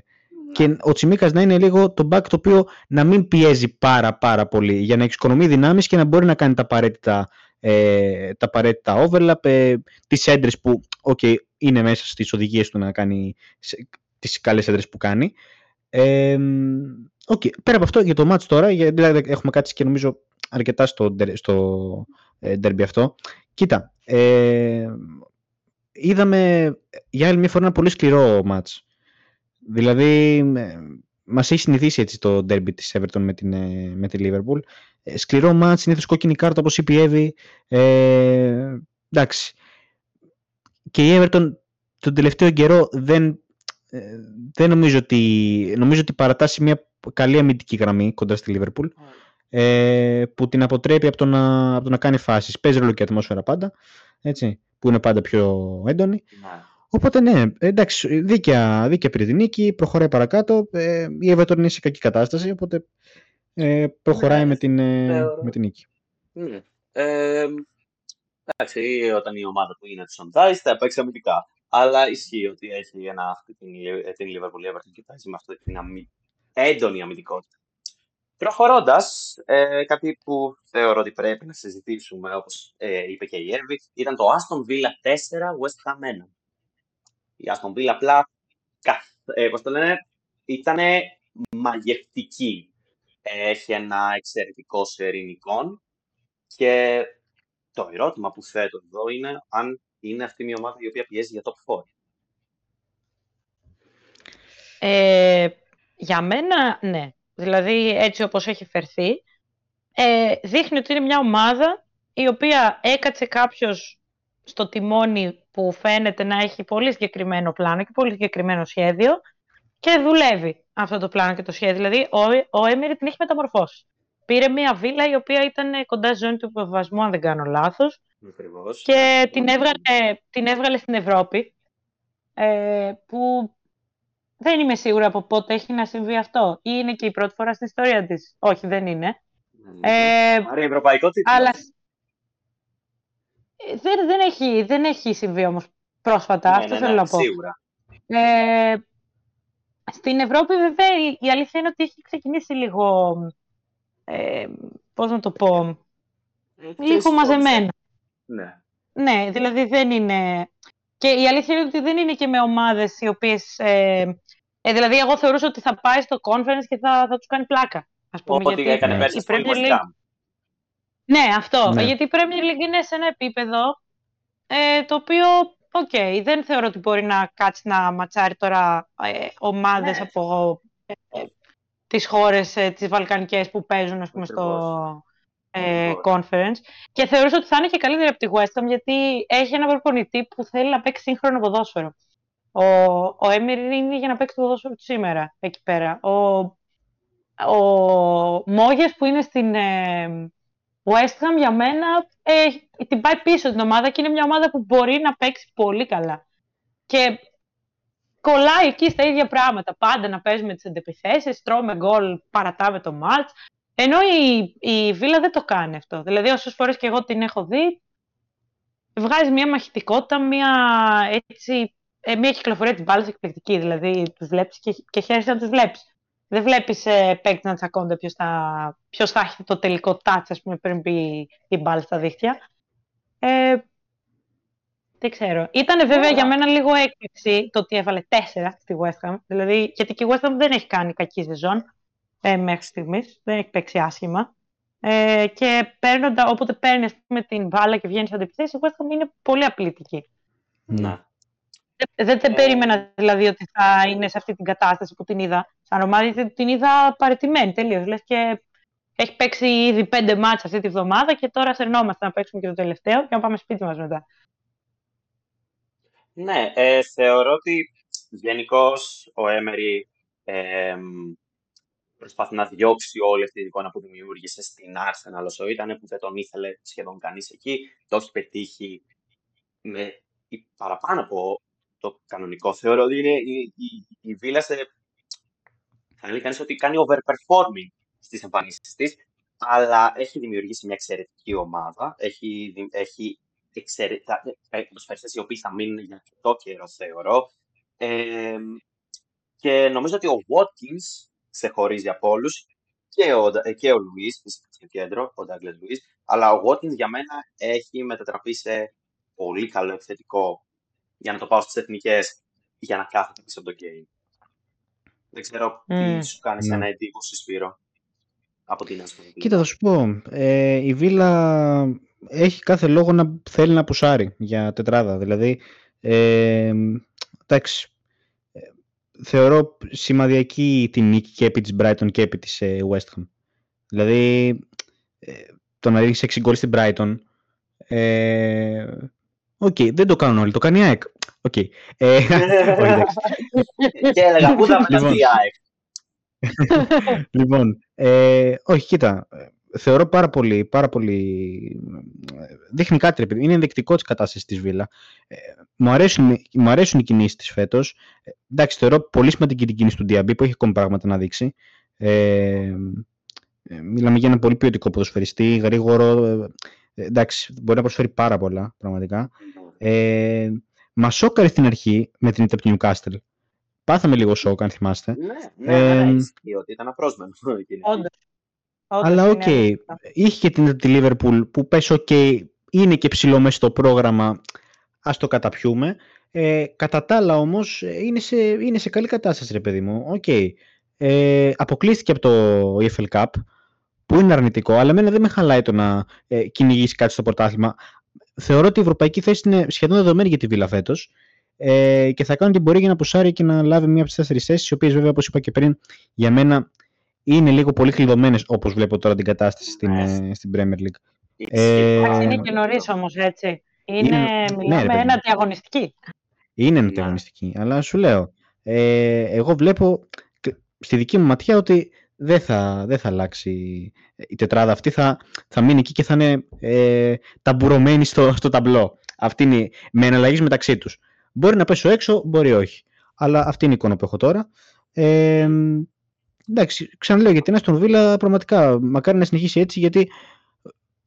και ο Τσιμίκας να είναι λίγο το back το οποίο να μην πιέζει πάρα πάρα πολύ για να εξοικονομεί δυνάμεις και να μπορεί να κάνει τα απαραίτητα, ε, τα απαραίτητα overlap, ε, τις έντρες που okay, είναι μέσα στις οδηγίες του να κάνει τις καλές έντρες που κάνει. Ε, okay. Πέρα από αυτό για το match τώρα, γιατί δηλαδή έχουμε κάτι και νομίζω αρκετά στο, στο ε, derby αυτό. Κοίτα, ε, είδαμε για άλλη μια φορά ένα πολύ σκληρό match. Δηλαδή, ε, μας έχει συνηθίσει έτσι το derby της Everton με, την, ε, με τη Liverpool. Ε, σκληρό μάτς, συνήθως κόκκινη κάρτα όπως είπε η Εύη. Ε, εντάξει. Και η Everton τον τελευταίο καιρό δεν, δεν νομίζω ότι, νομίζω ότι παρατάσσει μια καλή αμυντική γραμμή κοντά στη Liverpool ε, που την αποτρέπει από το να, από το να κάνει φάσεις. Παίζει ρόλο και ατμόσφαιρα πάντα, έτσι, που είναι πάντα πιο έντονη. Ναι. Οπότε ναι, εντάξει, δίκαια, δίκαια πριν την νίκη, προχωράει παρακάτω. Ε, η Everton είναι σε κακή κατάσταση, οπότε ε, προχωράει ναι, με, την, ε, με την νίκη. Ναι. Ε, εντάξει, όταν η ομάδα που είναι της Dice θα παίξει αμυντικά. Αλλά ισχύει ότι έχει ένα, αυτή την, την Liverpool Everton και παίζει με αυτή την αμυ... έντονη αμυντικότητα. Προχωρώντας, ε, κάτι που θεωρώ ότι πρέπει να συζητήσουμε, όπως ε, είπε και η Έρβη, ήταν το Aston Villa 4 West Ham 1 η Aston Villa απλά, ε, πώς το λένε, ήταν μαγευτική. Έχει ένα εξαιρετικό σερινικό και το ερώτημα που θέτω εδώ είναι αν είναι αυτή μια ομάδα η οποία πιέζει για top 4. Ε, για μένα, ναι. Δηλαδή, έτσι όπως έχει φερθεί, ε, δείχνει ότι είναι μια ομάδα η οποία έκατσε κάποιος στο τιμόνι που φαίνεται να έχει πολύ συγκεκριμένο πλάνο και πολύ συγκεκριμένο σχέδιο και δουλεύει αυτό το πλάνο και το σχέδιο. Δηλαδή, ο, ο Έμερι την έχει μεταμορφώσει. Πήρε μια βίλα η οποία ήταν κοντά στη ζώνη του υποβασμού, αν δεν κάνω λάθος. Και την έβγαλε, την έβγαλε στην Ευρώπη. Ε, που δεν είμαι σίγουρα από πότε έχει να συμβεί αυτό. Ή είναι και η πρώτη φορά στην ιστορία της. Όχι, δεν είναι. Ε, ευρωπαϊκό τίτλο. Αλλά δεν, δεν, έχει, δεν έχει συμβεί όμως πρόσφατα, ναι, αυτό ναι, θέλω ναι, να πω. Σίγουρα. Ε, στην Ευρώπη βέβαια η αλήθεια είναι ότι έχει ξεκινήσει λίγο, ε, πώς να το πω, λίγο μαζεμένα. Ναι. Ναι, δηλαδή δεν είναι... Και η αλήθεια είναι ότι δεν είναι και με ομάδες οι οποίες... Ε, ε, δηλαδή, εγώ θεωρούσα ότι θα πάει στο conference και θα, θα τους κάνει πλάκα. Ας πούμε, Οπότε γιατί έκανε πέρσι η Premier League... Ναι, αυτό. Ναι. Γιατί η Premier League είναι σε ένα επίπεδο ε, το οποίο, οκ, δεν θεωρώ ότι μπορεί να κάτσει να ματσάρει τώρα ε, ομάδες Ναι. από ε, ε, τις χώρες ε, τις βαλκανικές που παίζουν, ας πούμε, στο ε, Ακριβώς. conference. Και θεωρούσα ότι θα είναι και καλύτερη από τη West Ham, γιατί έχει ένα προπονητή που θέλει να παίξει σύγχρονο ποδόσφαιρο. Ο, ο Emery είναι για να παίξει το ποδόσφαιρο του σήμερα, εκεί πέρα. Ο, ο Μόγες που είναι στην ε, West Ham για μένα ε, την πάει πίσω την ομάδα και είναι μια ομάδα που μπορεί να παίξει πολύ καλά. Και κολλάει εκεί στα ίδια πράγματα. Πάντα να παίζουμε τις αντεπιθέσεις, τρώμε γκολ, παρατάμε το μάτς. Ενώ η, η Βίλα δεν το κάνει αυτό. Δηλαδή όσες φορές και εγώ την έχω δει, βγάζει μια μαχητικότητα, μια, έτσι, ε, μια κυκλοφορία της μπάλας εκπληκτική. Δηλαδή τους βλέπεις και, και χαίρεσαι να τους βλέπεις. Δεν βλέπεις ε, παίκτες να τσακώνται ποιος θα, ποιος θα έχει το τελικό touch, ας πούμε, πριν μπει η μπάλα στα δίχτυα. Ε, δεν ξέρω. Ήταν βέβαια Ωραία. για μένα λίγο έκπληξη το ότι έβαλε τέσσερα στη West Ham. Δηλαδή, γιατί και η West Ham δεν έχει κάνει κακή σεζόν ε, μέχρι στιγμής. Δεν έχει παίξει άσχημα. Ε, και παίρνοντα, όποτε παίρνει ας πούμε, την μπάλα και βγαίνει σε αντιπιθέσεις, η West Ham είναι πολύ απλητική. Ναι. Δεν, δεν, δεν Ε. περίμενα δηλαδή ότι θα είναι σε αυτή την κατάσταση που την είδα. Σαν ομάδα γιατί την είδα παρετημένη τελείως. Λες και έχει παίξει ήδη πέντε μάτς αυτή τη βδομάδα και τώρα σερνόμαστε να παίξουμε και το τελευταίο και να πάμε σπίτι μας μετά. Ναι, ε, θεωρώ ότι γενικώς ο Έμερι ε, προσπαθεί να διώξει όλη αυτή την εικόνα που δημιούργησε στην Arsenal όσο ήταν, που δεν τον ήθελε σχεδόν κανείς εκεί. Το έχει πετύχει με η- παραπάνω από το κανονικό. Θεωρώ ότι είναι η, η, η Βίλα σε... Θα έλεγε κανείς ότι κάνει overperforming στις εμφανίσεις της, αλλά έχει δημιουργήσει μια εξαιρετική ομάδα. Έχει, δη- έχει εξαιρετικά ποδοσφαιριστές οι οποίοι θα μείνουν για αρκετό καιρό, θεωρώ. Ε, και νομίζω ότι ο Watkins ξεχωρίζει από όλους και ο, ε, και ο Λουίς, φυσικά στο κέντρο, ο Douglas Λουίς, αλλά ο Watkins για μένα έχει μετατραπεί σε πολύ καλό επιθετικό για να το πάω στις εθνικές για να κάθεται πίσω από το game. Δεν ξέρω τι Μμμ. σου κάνεις Ναι. ένα εντύπωση, Σπύρο, από την Aston Villa. Κοίτα, θα σου πω. Ε, η Βίλα έχει κάθε λόγο να θέλει να πουσάρει για τετράδα. Δηλαδή, ε, εντάξει, ε, θεωρώ σημαδιακή τη νίκη και επί της Brighton και επί της ε, West Ham. Δηλαδή, ε, το να ρίξει 6 γκολ στην Brighton, ε, Οκ, δεν το κάνουν όλοι, το κάνει η ΑΕΚ. Οκ. Ε, όχι, εντάξει. και έλεγα, πού θα Λοιπόν. μεταφεί η ΑΕΚ; λοιπόν, ε, όχι, κοίτα. ε, Θεωρώ πάρα πολύ, πάρα πολύ. ε, Δείχνει κάτι, ρε παιδί. Είναι ενδεικτικό της κατάστασης της Βίλα. Ε, μου, αρέσουν, μου αρέσουν οι κινήσεις της φέτος. Ε, εντάξει, θεωρώ πολύ σημαντική την κίνηση του Ντιαμπί που έχει ακόμη πράγματα να δείξει. Ε, ε, μιλάμε για ένα πολύ ποιοτικό ποδοσφαιριστή, γρήγορο. Ε, ε, εντάξει, μπορεί να προσφέρει πάρα πολλά πραγματικά. Ε, Μας σόκαρε στην αρχή με την ήττα από το Newcastle. Πάθαμε λίγο σοκ, αν θυμάστε. Ναι, ναι, ναι, ναι, Ε, ισχύει ότι ήταν απρόσμενο. εκείνη. Όντως. Όντως Αλλά είναι οκ, αυτό. είχε και την τη Liverpool που πες οκ, είναι και ψιλό μέσα στο πρόγραμμα, ας το καταπιούμε. Ε, κατά τα άλλα όμως ε, είναι σε, είναι σε καλή κατάσταση ρε παιδί μου. Οκ. Ε, αποκλείστηκε από το EFL Cup που είναι αρνητικό, αλλά εμένα δεν με χαλάει το να ε, κυνηγήσεις κάτι στο πρωτάθλημα. Θεωρώ ότι η ευρωπαϊκή θέση είναι σχεδόν δεδομένη για τη Βίλα φέτος ε, και θα κάνει την πορεία για να πουσάρει και να λάβει μία από τις τέσσερις θέσεις, οι οποίες βέβαια όπως είπα και πριν για μένα είναι λίγο πολύ κλειδωμένες όπως βλέπω τώρα την κατάσταση στην, Ναι. ε, στην Premier League. Ισχύει. Ε, Εντάξει, είναι ε, και νωρίς όμως, έτσι. Είναι, Είναι- ναι, ρε μιλάμε παιδί ένα μου. διαγωνιστική. Είναι Ναι. ανταγωνιστική, αλλά σου λέω, ε, εγώ βλέπω κ- στη δική μου ματιά ότι δεν θα, δεν θα αλλάξει η τετράδα αυτή, θα, θα μείνει εκεί και θα είναι ε, ταμπουρωμένη στο, στο ταμπλό. Αυτή είναι, με εναλλαγής μεταξύ τους. Μπορεί να πέσω έξω, μπορεί όχι. Αλλά αυτή είναι η εικόνα που έχω τώρα. Ε, εντάξει, ξαναλέω για την Αστον Villa πραγματικά μακάρι να συνεχίσει έτσι γιατί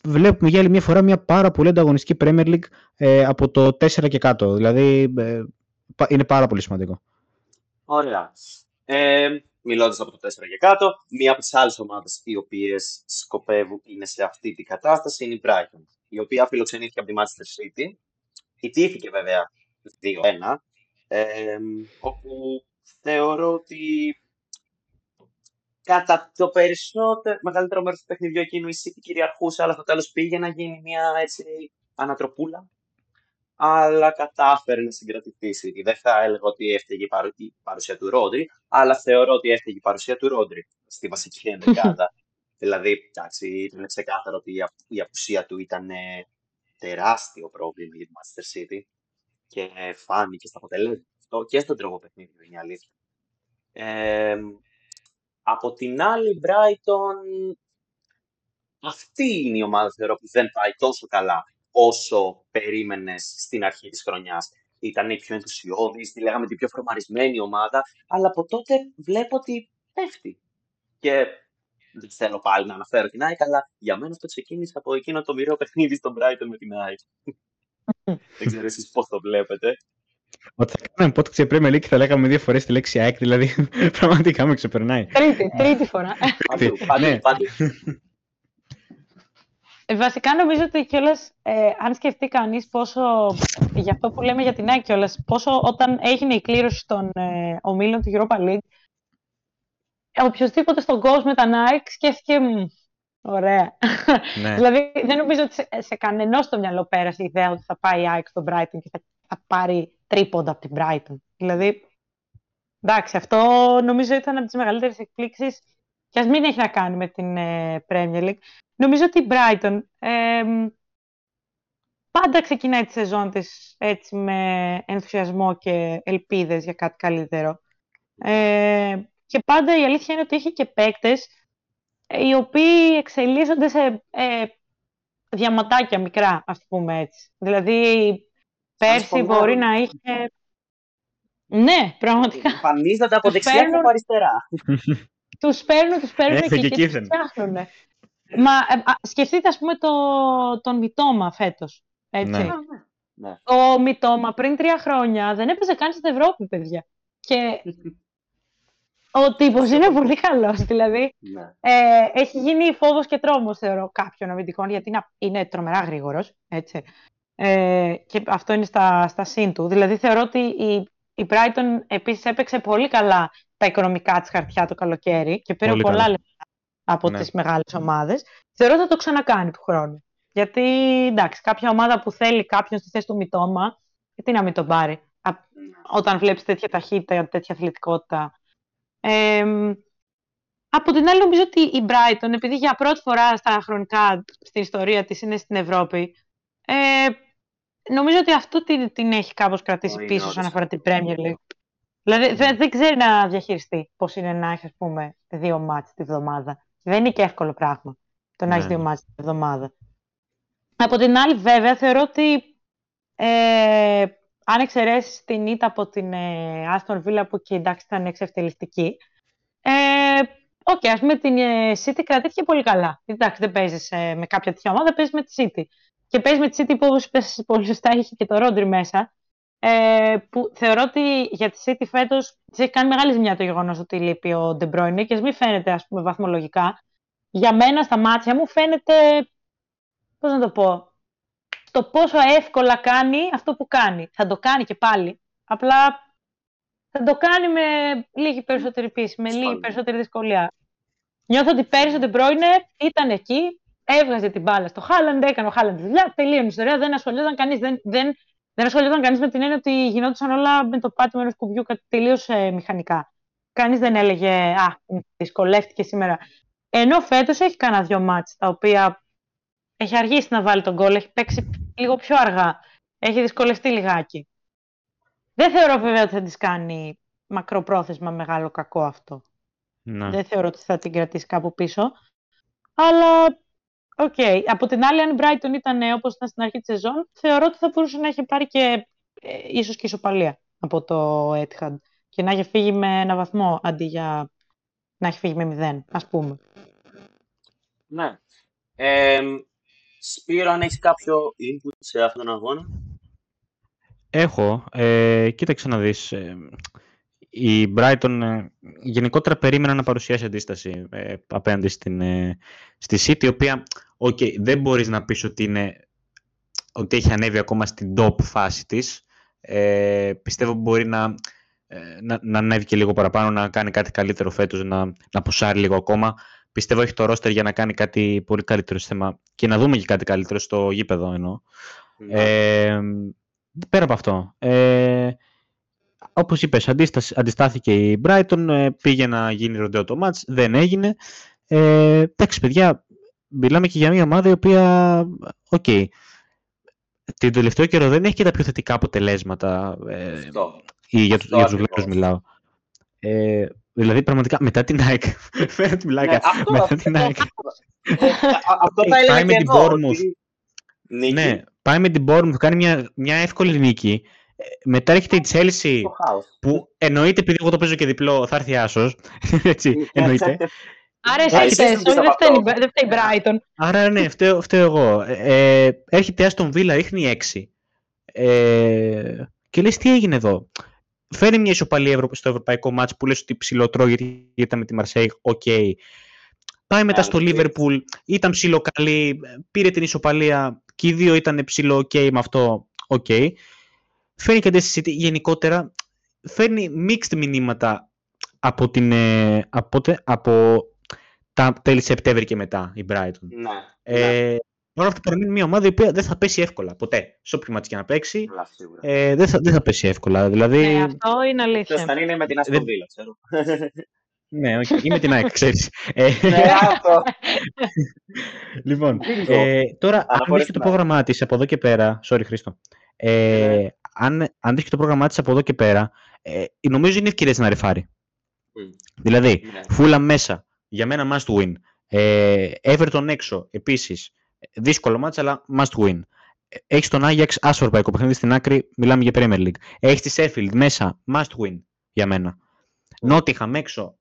βλέπουμε για άλλη μια φορά μια πάρα πολύ ανταγωνιστική Premier League ε, από το 4 και κάτω. Δηλαδή ε, πα- είναι πάρα πολύ σημαντικό. Ωραία. Ε, μιλώντας από το 4 και κάτω, μία από τις άλλες ομάδες οι οποίες σκοπεύουν είναι σε αυτή την κατάσταση είναι η Brighton, η οποία φιλοξενήθηκε από τη Manchester City. Ιτήθηκε βέβαια 2-1, ε, όπου θεωρώ ότι κατά το περισσότερο, μεγαλύτερο μέρος του παιχνιδιού εκείνου η City κυριαρχούσε, αλλά στο τέλος πήγε να γίνει μια έτσι ανατροπούλα αλλά κατάφερε να συγκρατηθεί η Δεν θα έλεγα ότι έφταιγε η παρουσία του Ρόντρι, αλλά θεωρώ ότι έφταιγε η παρουσία του Ρόντρι στη βασική ενδεκάδα. δηλαδή, εντάξει, ήταν ξεκάθαρο ότι η απουσία του ήταν ε, τεράστιο πρόβλημα για τη Manchester City και φάνηκε στα αποτελέσματα αυτό και στον τρόπο παιχνίδι, είναι η αλήθεια. Ε, από την άλλη, Brighton, αυτή είναι η ομάδα θεωρώ που δεν πάει τόσο καλά όσο περίμενες στην αρχή της χρονιάς. Ήταν η πιο ενθουσιώδης, τη λέγαμε την πιο φορμαρισμένη ομάδα, αλλά από τότε βλέπω ότι πέφτει. Και δεν θέλω πάλι να αναφέρω την ΑΕΚ, αλλά για μένα αυτό ξεκίνησε από εκείνο το μοιραίο παιχνίδι στον Brighton με την ΑΕΚ. δεν ξέρω εσείς πώς το βλέπετε. Όταν θα κάναμε podcast για Premier League θα λέγαμε δύο φορές τη λέξη ΑΕΚ, δηλαδή πραγματικά με ξεπερνάει. Τρίτη, τρίτη φορά. Πάντου, πάντου. Ε, βασικά νομίζω ότι κιόλας, ε, αν σκεφτεί κανείς πόσο, για αυτό που λέμε για την ΑΕΚ κιόλας, πόσο όταν έγινε η κλήρωση των ε, ομίλων του Europa League, οποιοδήποτε στον κόσμο ήταν ΑΕΚ σκέφτηκε. Ωραία. Ναι. δηλαδή, δεν νομίζω ότι σε, σε κανενός το μυαλό πέρασε η ιδέα ότι θα πάει η ΑΕΚ στον Brighton και θα, θα πάρει τρίποντα από την Brighton. Δηλαδή, εντάξει, αυτό νομίζω ήταν από τις μεγαλύτερες εκπλήξεις και ας μην έχει να κάνει με την ε, Premier League. Νομίζω ότι η Brighton ε, πάντα ξεκινάει τη σεζόν της έτσι με ενθουσιασμό και ελπίδες για κάτι καλύτερο. Ε, και πάντα η αλήθεια είναι ότι έχει και παίκτες ε, οι οποίοι εξελίσσονται σε ε, διαματάκια μικρά, ας πούμε έτσι. Δηλαδή, πέρσι μπορεί να είχε... Ναι, πραγματικά. Εμφανίζονται από δεξιά και από αριστερά. Τους παίρνουν, τους παίρνουν και, και, και τους φτιάχνουν. Μα ε, σκεφτείτε, ας πούμε, το, τον Μητώμα φέτος. Έτσι. Ναι. ναι. Ο Μητώμα πριν τρία χρόνια δεν έπαιζε καν στην Ευρώπη, παιδιά. Και ο τύπος είναι πολύ καλός, δηλαδή. Ναι. Ε, έχει γίνει φόβος και τρόμος, θεωρώ, κάποιων αμυντικών, γιατί είναι, είναι τρομερά γρήγορος, έτσι. Ε, και αυτό είναι στα, στα συν του. Δηλαδή, θεωρώ ότι η, η Brighton επίσης έπαιξε πολύ καλά τα οικονομικά της χαρτιά το καλοκαίρι και πήρε πολλά λεπτά από ναι. τις μεγάλες ομάδες, θεωρώ ότι θα το ξανακάνει του χρόνου. Γιατί, εντάξει, κάποια ομάδα που θέλει κάποιον στη θέση του μητώμα, γιατί να μην τον πάρει, όταν βλέπεις τέτοια ταχύτητα, τέτοια αθλητικότητα. Ε, από την άλλη, νομίζω ότι η Brighton, επειδή για πρώτη φορά στα χρονικά στην ιστορία της είναι στην Ευρώπη, ε, νομίζω ότι αυτό την, την έχει κάπως κρατήσει πίσω όσον αφορά την Premier League. Δηλαδή δεν, δεν ξέρει να διαχειριστεί πώς είναι να έχει, ας πούμε, δύο μάτς τη βδομάδα. Δεν είναι και εύκολο πράγμα το να έχεις ναι. δύο μάτια την εβδομάδα. Από την άλλη, βέβαια, θεωρώ ότι ε, αν εξαιρέσεις την ήττα από την ε, Aston Villa που και εντάξει ήταν εξευτελιστική, ε, OK, okay, ας πούμε την ε, City κρατήθηκε πολύ καλά. Εντάξει, δεν παίζεις ε, με κάποια τέτοια ομάδα, παίζεις με τη City. Και παίζει με τη City που όπως είπες πολύ σωστά έχει και το Ρόντρι μέσα. Ε, που θεωρώ ότι για τη City φέτος της έχει κάνει μεγάλη ζημιά το γεγονός ότι λείπει ο De Bruyne και μην φαίνεται ας πούμε, βαθμολογικά. Για μένα στα μάτια μου φαίνεται. Πώς να το πω. Το πόσο εύκολα κάνει αυτό που κάνει. Θα το κάνει και πάλι. Απλά θα το κάνει με λίγη περισσότερη πίση, με λίγη περισσότερη δυσκολία. Νιώθω ότι πέρυσι ο De Bruyne ήταν εκεί, έβγαζε την μπάλα στο Χάλαντ, έκανε ο Χάλαντ τη δουλειά, τελείωνε η ιστορία, δεν ασχολιόταν κανείς, δεν, δεν δεν ασχολιόταν κανείς με την έννοια ότι γινόντουσαν όλα με το πάτημα ενό κουμπιού τελείω ε, μηχανικά. Κανείς δεν έλεγε Α, δυσκολεύτηκε σήμερα. Ενώ φέτος έχει κανένα δυο μάτς τα οποία έχει αργήσει να βάλει το γκολ, έχει παίξει λίγο πιο αργά. Έχει δυσκολευτεί λιγάκι. Δεν θεωρώ βέβαια ότι θα της κάνει μακροπρόθεσμα μεγάλο κακό αυτό. Ναι. Δεν θεωρώ ότι θα την κρατήσει κάπου πίσω. Αλλά OK. Okay. Από την άλλη, αν η Brighton ήταν όπως ήταν στην αρχή της σεζόν, θεωρώ ότι θα μπορούσε να έχει πάρει και ε, ίσως και ισοπαλία από το Etihad και να έχει φύγει με ένα βαθμό αντί για να έχει φύγει με μηδέν, ας πούμε. Ναι. Ε, Σπύρο, αν έχεις κάποιο input σε αυτόν τον αγώνα; Έχω. Ε, κοίταξε να δεις. Ε, η Brighton ε, γενικότερα περίμενα να παρουσιάσει αντίσταση ε, απέναντι στην, ε, στη City, η οποία okay, δεν μπορείς να πεις ότι, είναι, ότι έχει ανέβει ακόμα στην top φάση της. Ε, πιστεύω μπορεί να, να, να ανέβει και λίγο παραπάνω, να κάνει κάτι καλύτερο φέτος, να, να πουσάρει λίγο ακόμα. Πιστεύω έχει το ρόστερ για να κάνει κάτι πολύ καλύτερο στο θέμα και να δούμε και κάτι καλύτερο στο γήπεδο εννοώ. Ναι. Ε, πέρα από αυτό. Ε, όπως είπες, αντιστάθηκε η Brighton, ε, πήγε να γίνει ροντέο το μάτς, δεν έγινε. Ε, εντάξει, παιδιά, μιλάμε και για μια ομάδα η οποία, οκ, okay, την τελευταίο καιρό δεν έχει και τα πιο θετικά αποτελέσματα. Ε, ή για, Αυτό για τους Γλέκους μιλάω. Ε, δηλαδή, πραγματικά, μετά την Nike, φέρε τη μιλάκα, ναι, μετά την Nike. Αυτό θα έλεγα και εγώ. Ναι, πάει με την Bournemouth, κάνει μια, μια εύκολη νίκη μετά έρχεται η Chelsea που εννοείται επειδή εγώ το παίζω και διπλό θα έρθει άσος. Έτσι, εννοείται. Άρα εσύ θες, δεν φταίει Brighton. Άρα ναι, φταίω, φταίω εγώ. Ε, έρχεται Aston Villa, ρίχνει 6. Ε, και λες τι έγινε εδώ; Φέρνει μια ισοπαλία στο ευρωπαϊκό μάτς που λες ότι ψιλό γιατί ήταν με τη Marseille, OK. Okay. Πάει μετά στο Liverpool, ήταν ψιλό καλή, πήρε την ισοπαλία και οι δύο ήταν ψιλό ok με αυτό, OK. Okay φέρνει και City γενικότερα φέρνει mixed μηνύματα από, την, ε, από, από τα τέλη Σεπτέμβρη και μετά η Brighton. Ναι, ε, ναι. Όλα αυτά παραμένει μια ομάδα η οποία δεν θα πέσει εύκολα ποτέ. Σε όποιο μάτι και να παίξει, ε, δεν, θα, δεν θα πέσει εύκολα. Δηλαδή, ε, αυτό είναι αλήθεια. θα είναι με την Αστοβίλα, ξέρω. ναι, όχι, είμαι την ΑΕΚ, ξέρεις. Ε, ναι, αυτό. λοιπόν, ε, τώρα, αν δεις το πρόγραμμά της από εδώ και πέρα, sorry Χρήστο, ε, ναι αν, αν δεις το πρόγραμμά της από εδώ και πέρα, ε, νομίζω είναι ευκαιρία να ρεφάρει. Δηλαδή, φούλα μέσα, για μένα must win. Ε, Everton έξω, επίσης. Δύσκολο μάτσα, αλλά must win. Έχεις τον Άγιαξ άσο ευρωπαϊκό παιχνίδι στην άκρη, μιλάμε για Premier League. Έχεις τη Sheffield μέσα, must win για μένα. Νότιχαμ έξω,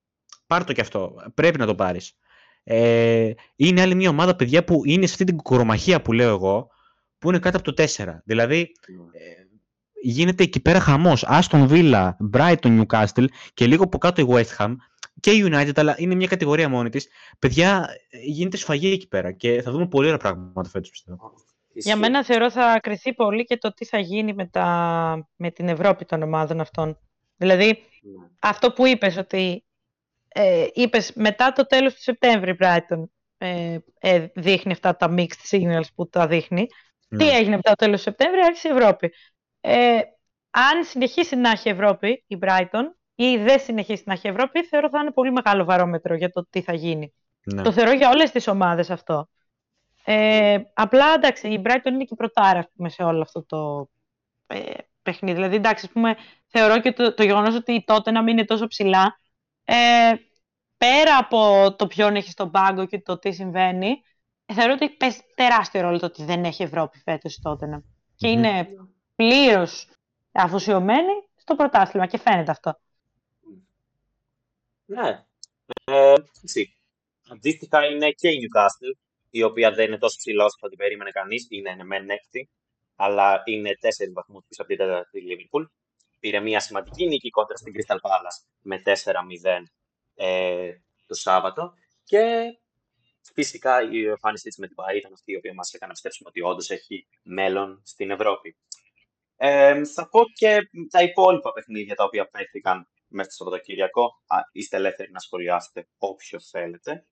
πάρ το κι αυτό. Πρέπει να το πάρεις. Ε, είναι άλλη μια ομάδα, παιδιά, που είναι σε αυτή την κορομαχία που λέω εγώ, που είναι κάτω από το 4. Δηλαδή, ε, γίνεται εκεί πέρα χαμός. Άστον Villa, Brighton, Newcastle και λίγο από κάτω η West Ham και η United, αλλά είναι μια κατηγορία μόνη της. Παιδιά, γίνεται σφαγή εκεί πέρα και θα δούμε πολύ ωραία πράγματα φέτος πιστεύω. Για μένα θεωρώ θα κρυθεί πολύ και το τι θα γίνει με, τα... με την Ευρώπη των ομάδων αυτών. Δηλαδή, ναι. αυτό που είπες ότι ε, είπες μετά το τέλος του Σεπτέμβρη Brighton ε, ε, δείχνει αυτά τα mixed signals που τα δείχνει. Τι ναι. έγινε μετά το τέλος του Σεπτέμβρη, άρχισε η Ευρώπη. Ε, αν συνεχίσει να έχει Ευρώπη η Brighton ή δεν συνεχίσει να έχει Ευρώπη, θεωρώ θα είναι πολύ μεγάλο βαρόμετρο για το τι θα γίνει. Ναι. Το θεωρώ για όλες τις ομάδες αυτό. Ε, απλά εντάξει, η Brighton είναι και η πρωτάρα σε όλο αυτό το ε, παιχνίδι. Δηλαδή, εντάξει, πούμε, θεωρώ και το, το γεγονός ότι τότε να μην είναι τόσο ψηλά, ε, πέρα από το ποιον έχει στον πάγκο και το τι συμβαίνει, θεωρώ ότι παίζει τεράστιο ρόλο το ότι δεν έχει Ευρώπη φέτος τότε. Και είναι πλήρως αφοσιωμένη στο πρωτάθλημα και φαίνεται αυτό. Ναι. Ε, Αντίστοιχα είναι και η Newcastle, η οποία δεν είναι τόσο ψηλό όσο την περίμενε κανείς. Είναι ναι, μεν έκτη, αλλά είναι τέσσερις βαθμούς πίσω από την τέταρτη Liverpool. Πήρε μια σημαντική νίκη κόντρα στην Crystal Palace με 4-0 ε, το Σάββατο. Και φυσικά η εμφάνισή της με την ΠΑΗ ήταν αυτή η οποία μας έκανε να πιστέψουμε ότι όντως έχει μέλλον στην Ευρώπη. Ε, θα πω και τα υπόλοιπα παιχνίδια τα οποία παίχθηκαν μέσα στο Σαββατοκύριακο. Είστε ελεύθεροι να σχολιάσετε όποιο θέλετε.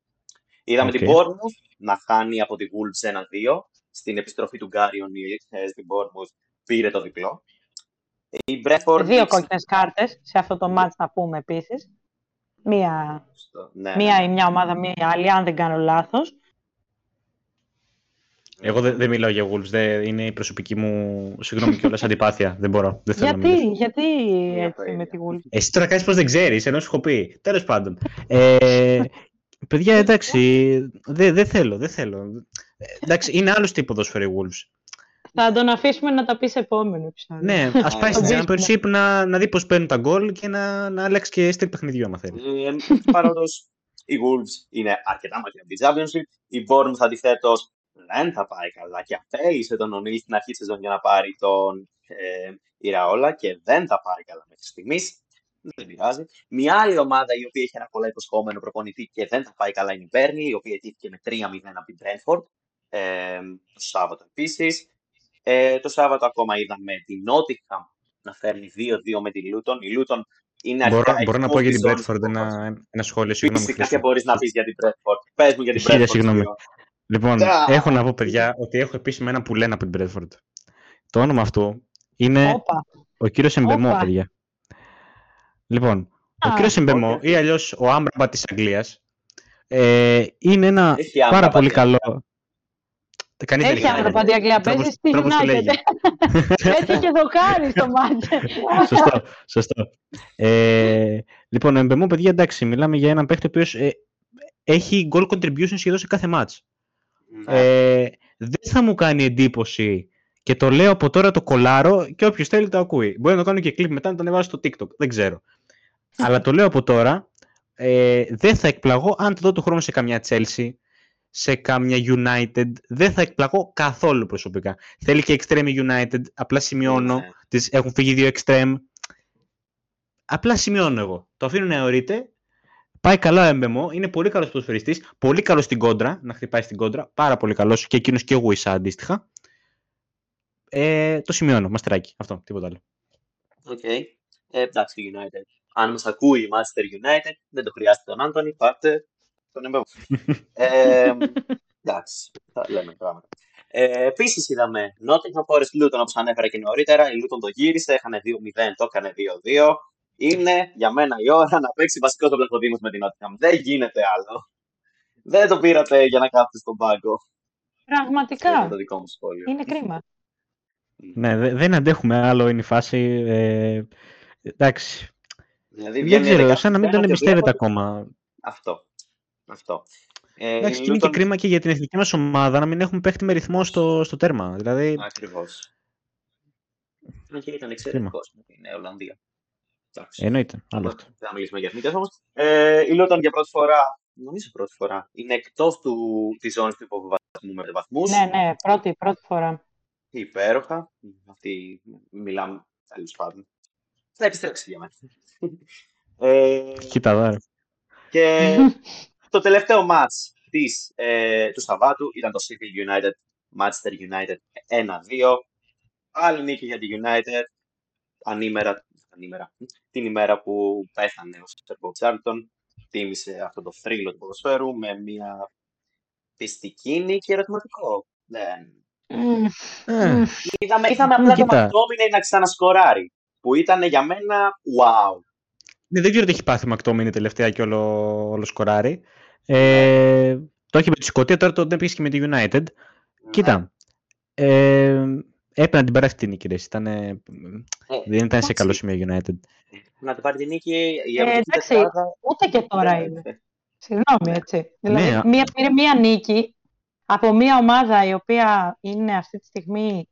Είδαμε την Bournemouth να χάνει από τη Wolves 1-2. Στην επιστροφή του Γκάριον ε, στην Bournemouth πήρε το διπλό. Η Bradford... Δύο κόκκινες κάρτες σε αυτό το μάτς να πούμε επίσης. Μία, ναι, μία ναι. ή μια ομάδα, μία άλλη, αν δεν κάνω λάθος. Εγώ δεν, δεν μιλάω για Wolves. Δεν, είναι η προσωπική μου συγγνώμη κιόλας αντιπάθεια. Δεν μπορώ. Δεν θέλω γιατί, να γιατί έτσι με τη Wolves; Εσύ τώρα κάνεις πως δεν ξέρεις, ενώ σου έχω πει. Τέλος πάντων. Ε, παιδιά, εντάξει. Δεν δε θέλω, δεν θέλω. Εντάξει, είναι άλλος τύπο ποδόσφαιρο οι Wolves. Θα τον αφήσουμε να τα πει επόμενο επεισόδιο. Ναι, ας πάει στην Championship να, να δει πώ παίρνουν τα γκολ και να, να αλλάξει και στυλ παιχνιδιού, άμα θέλει. Ε, Παρόντω, οι Wolves είναι αρκετά μακριά από την Championship. Η Bournemouth αντιθέτως δεν θα πάει καλά και αφαίρεσε τον Ονίλ στην αρχή της σεζόν για να πάρει τον ε, Ιραόλα και δεν θα πάει καλά μέχρι στιγμής. Δεν πειράζει. Μια άλλη ομάδα η οποία έχει ένα πολλά υποσχόμενο προπονητή και δεν θα πάει καλά είναι η Μπέρνλι, η οποία τήθηκε με 3-0 από την Brentford ε, το Σάββατο επίσης. Ε, το Σάββατο ακόμα είδαμε την Νότιχαμ να φέρνει 2-2 με τη Λούτον. Η Λούτον είναι μπορώ, μπορώ να πω για την Brentford ένα, ένα σχόλιο. Συγγνώμη. Φυσικά και μπορείς να πεις για την Brentford. Πες μου για την Brentford. Συγγνώμη. Λοιπόν, έχω να πω, παιδιά, ότι έχω επίσημα ένα που λένε από την Brentford. Το όνομα αυτού είναι Οπα. ο κύριος Εμπεμό, παιδιά. Λοιπόν, ο κύριος Εμπεμό ή αλλιώς ο Άμπραμπα της Αγγλίας ε, είναι ένα πάρα πολύ καλό. Κανείς Έχει Άμπραμπα τη Αγγλία, παίζεις στη United. Έτσι και δοκάρι στο μάτσο. σωστό, σωστό. Ε, λοιπόν, ο Εμπεμό, παιδιά, εντάξει, μιλάμε για έναν παίχτη ο οποίος ε, έχει goal contribution σχεδόν σε κάθε μάτς. Ναι. Ε, δεν θα μου κάνει εντύπωση και το λέω από τώρα το κολάρο και όποιος θέλει το ακούει. Μπορεί να το κάνω και κλειπ μετά να το ανεβάσω στο TikTok. Δεν ξέρω. Αλλά το λέω από τώρα. Ε, δεν θα εκπλαγώ αν το δω του χρόνου σε καμιά Chelsea, σε καμιά United. Δεν θα εκπλαγώ καθόλου προσωπικά. Θέλει και Extreme United. Απλά σημειώνω. Ναι. Τις, έχουν φύγει δύο Extreme. Απλά σημειώνω εγώ. Το αφήνω να εωρείται. Πάει καλά ο Εμπεμό. Είναι πολύ καλός ποδοσφαιριστής. Πολύ καλός στην κόντρα. Να χτυπάει στην κόντρα. Πάρα πολύ καλός. Και εκείνος και ο Γουισά αντίστοιχα. Ε, το σημειώνω, μαστεράκι. Αυτό, τίποτα άλλο. Οκ. Okay. Ε, εντάξει, United. Αν μας ακούει η Master United, δεν το χρειάζεται τον Άντωνη, πάρτε τον Εμπέμ. ε, εντάξει, θα λέμε πράγματα. Ε, Επίσης είδαμε Nottingham Forest Luton, όπως ανέφερα και νωρίτερα. Η Luton το γύρισε, έχανε 2-0, το έκανε 2-2. Είναι για μένα η ώρα να παίξει βασικό το πλατοδήμο με την Nottingham. Δεν γίνεται άλλο. Δεν το πήρατε για να κάθετε στον πάγκο. Πραγματικά. Είναι το δικό μου σχόλιο. Είναι κρίμα. Ναι, δεν αντέχουμε άλλο είναι η φάση. Ε, εντάξει. Δηλαδή, δεν ξέρω, σαν να μην τον εμπιστεύεται ακόμα. Αυτό. Αυτό. Ε, εντάξει, είναι και κρίμα και για την εθνική μας ομάδα να μην έχουμε παίχτη με ρυθμό στο, στο τέρμα. Δηλαδή... Ακριβώς. Και ήταν εξαιρετικός με την Ολλανδία. Εννοείται. Άλλο αυτό. Δεν θα μιλήσουμε για εθνικές όμως. Ε, η Λότον για πρώτη φορά, νομίζω πρώτη φορά, είναι εκτός της ζώνης του υποβιβασμού με βαθμούς. Ναι, ναι, πρώτη, πρώτη φορά υπέροχα. Αυτή μιλάμε τέλος πάντων. Θα επιστρέψει για μένα. ε, Κοίτα εδώ. Και το τελευταίο μάτς της, ε, του Σαββάτου ήταν το City United, Manchester United 1-2. Άλλη νίκη για τη United, ανήμερα, ανήμερα, την ημέρα που πέθανε ο Σέρμπο Τσάρλτον. Τίμησε αυτό το θρύλο του ποδοσφαίρου με μια πιστική νίκη ερωτηματικό. Δεν ε. Είδαμε, είδαμε απλά το Μακτόμινε να ξανασκοράρει. Που ήταν για μένα wow. Ναι, δεν ξέρω τι έχει πάθει ο Μακτόμινε τελευταία και όλο, όλο σκοράρει. Ε, το έχει με τη Σκοτία, τώρα το δεν και με τη United. Ναι. Κοίτα. Ε, έπρεπε να την περάσει την νίκη. Ήταν, ε, δεν ήταν σε καλό σημείο United. Να την πάρει την νίκη. Η ε, εντάξει, ούτε και τώρα είναι. Συγγνώμη, έτσι. Δηλαδή, ναι, μία, πήρε μία νίκη από μια ομάδα η οποία είναι αυτή τη στιγμή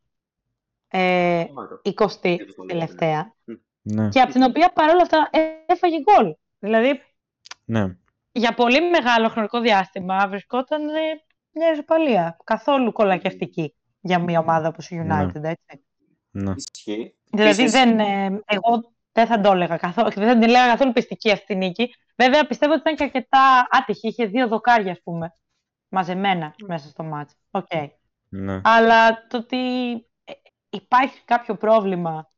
ε, 20η τελευταία ναι. και από την οποία παρόλα αυτά έφαγε γκολ. Δηλαδή, ναι. για πολύ μεγάλο χρονικό διάστημα βρισκόταν ε, μια ισοπαλία. Καθόλου κολακευτική για μια ομάδα όπως η ναι. United, έτσι. Ναι. Δηλαδή, δεν, ε, εγώ δεν θα το έλεγα καθόλου, δεν θα την έλεγα καθόλου πιστική αυτή τη νίκη. Βέβαια, πιστεύω ότι ήταν και αρκετά άτυχη. Είχε δύο δοκάρια, ας πούμε μαζεμένα μέσα στο μάτς. Okay. Ναι. Αλλά το ότι ε, υπάρχει κάποιο πρόβλημα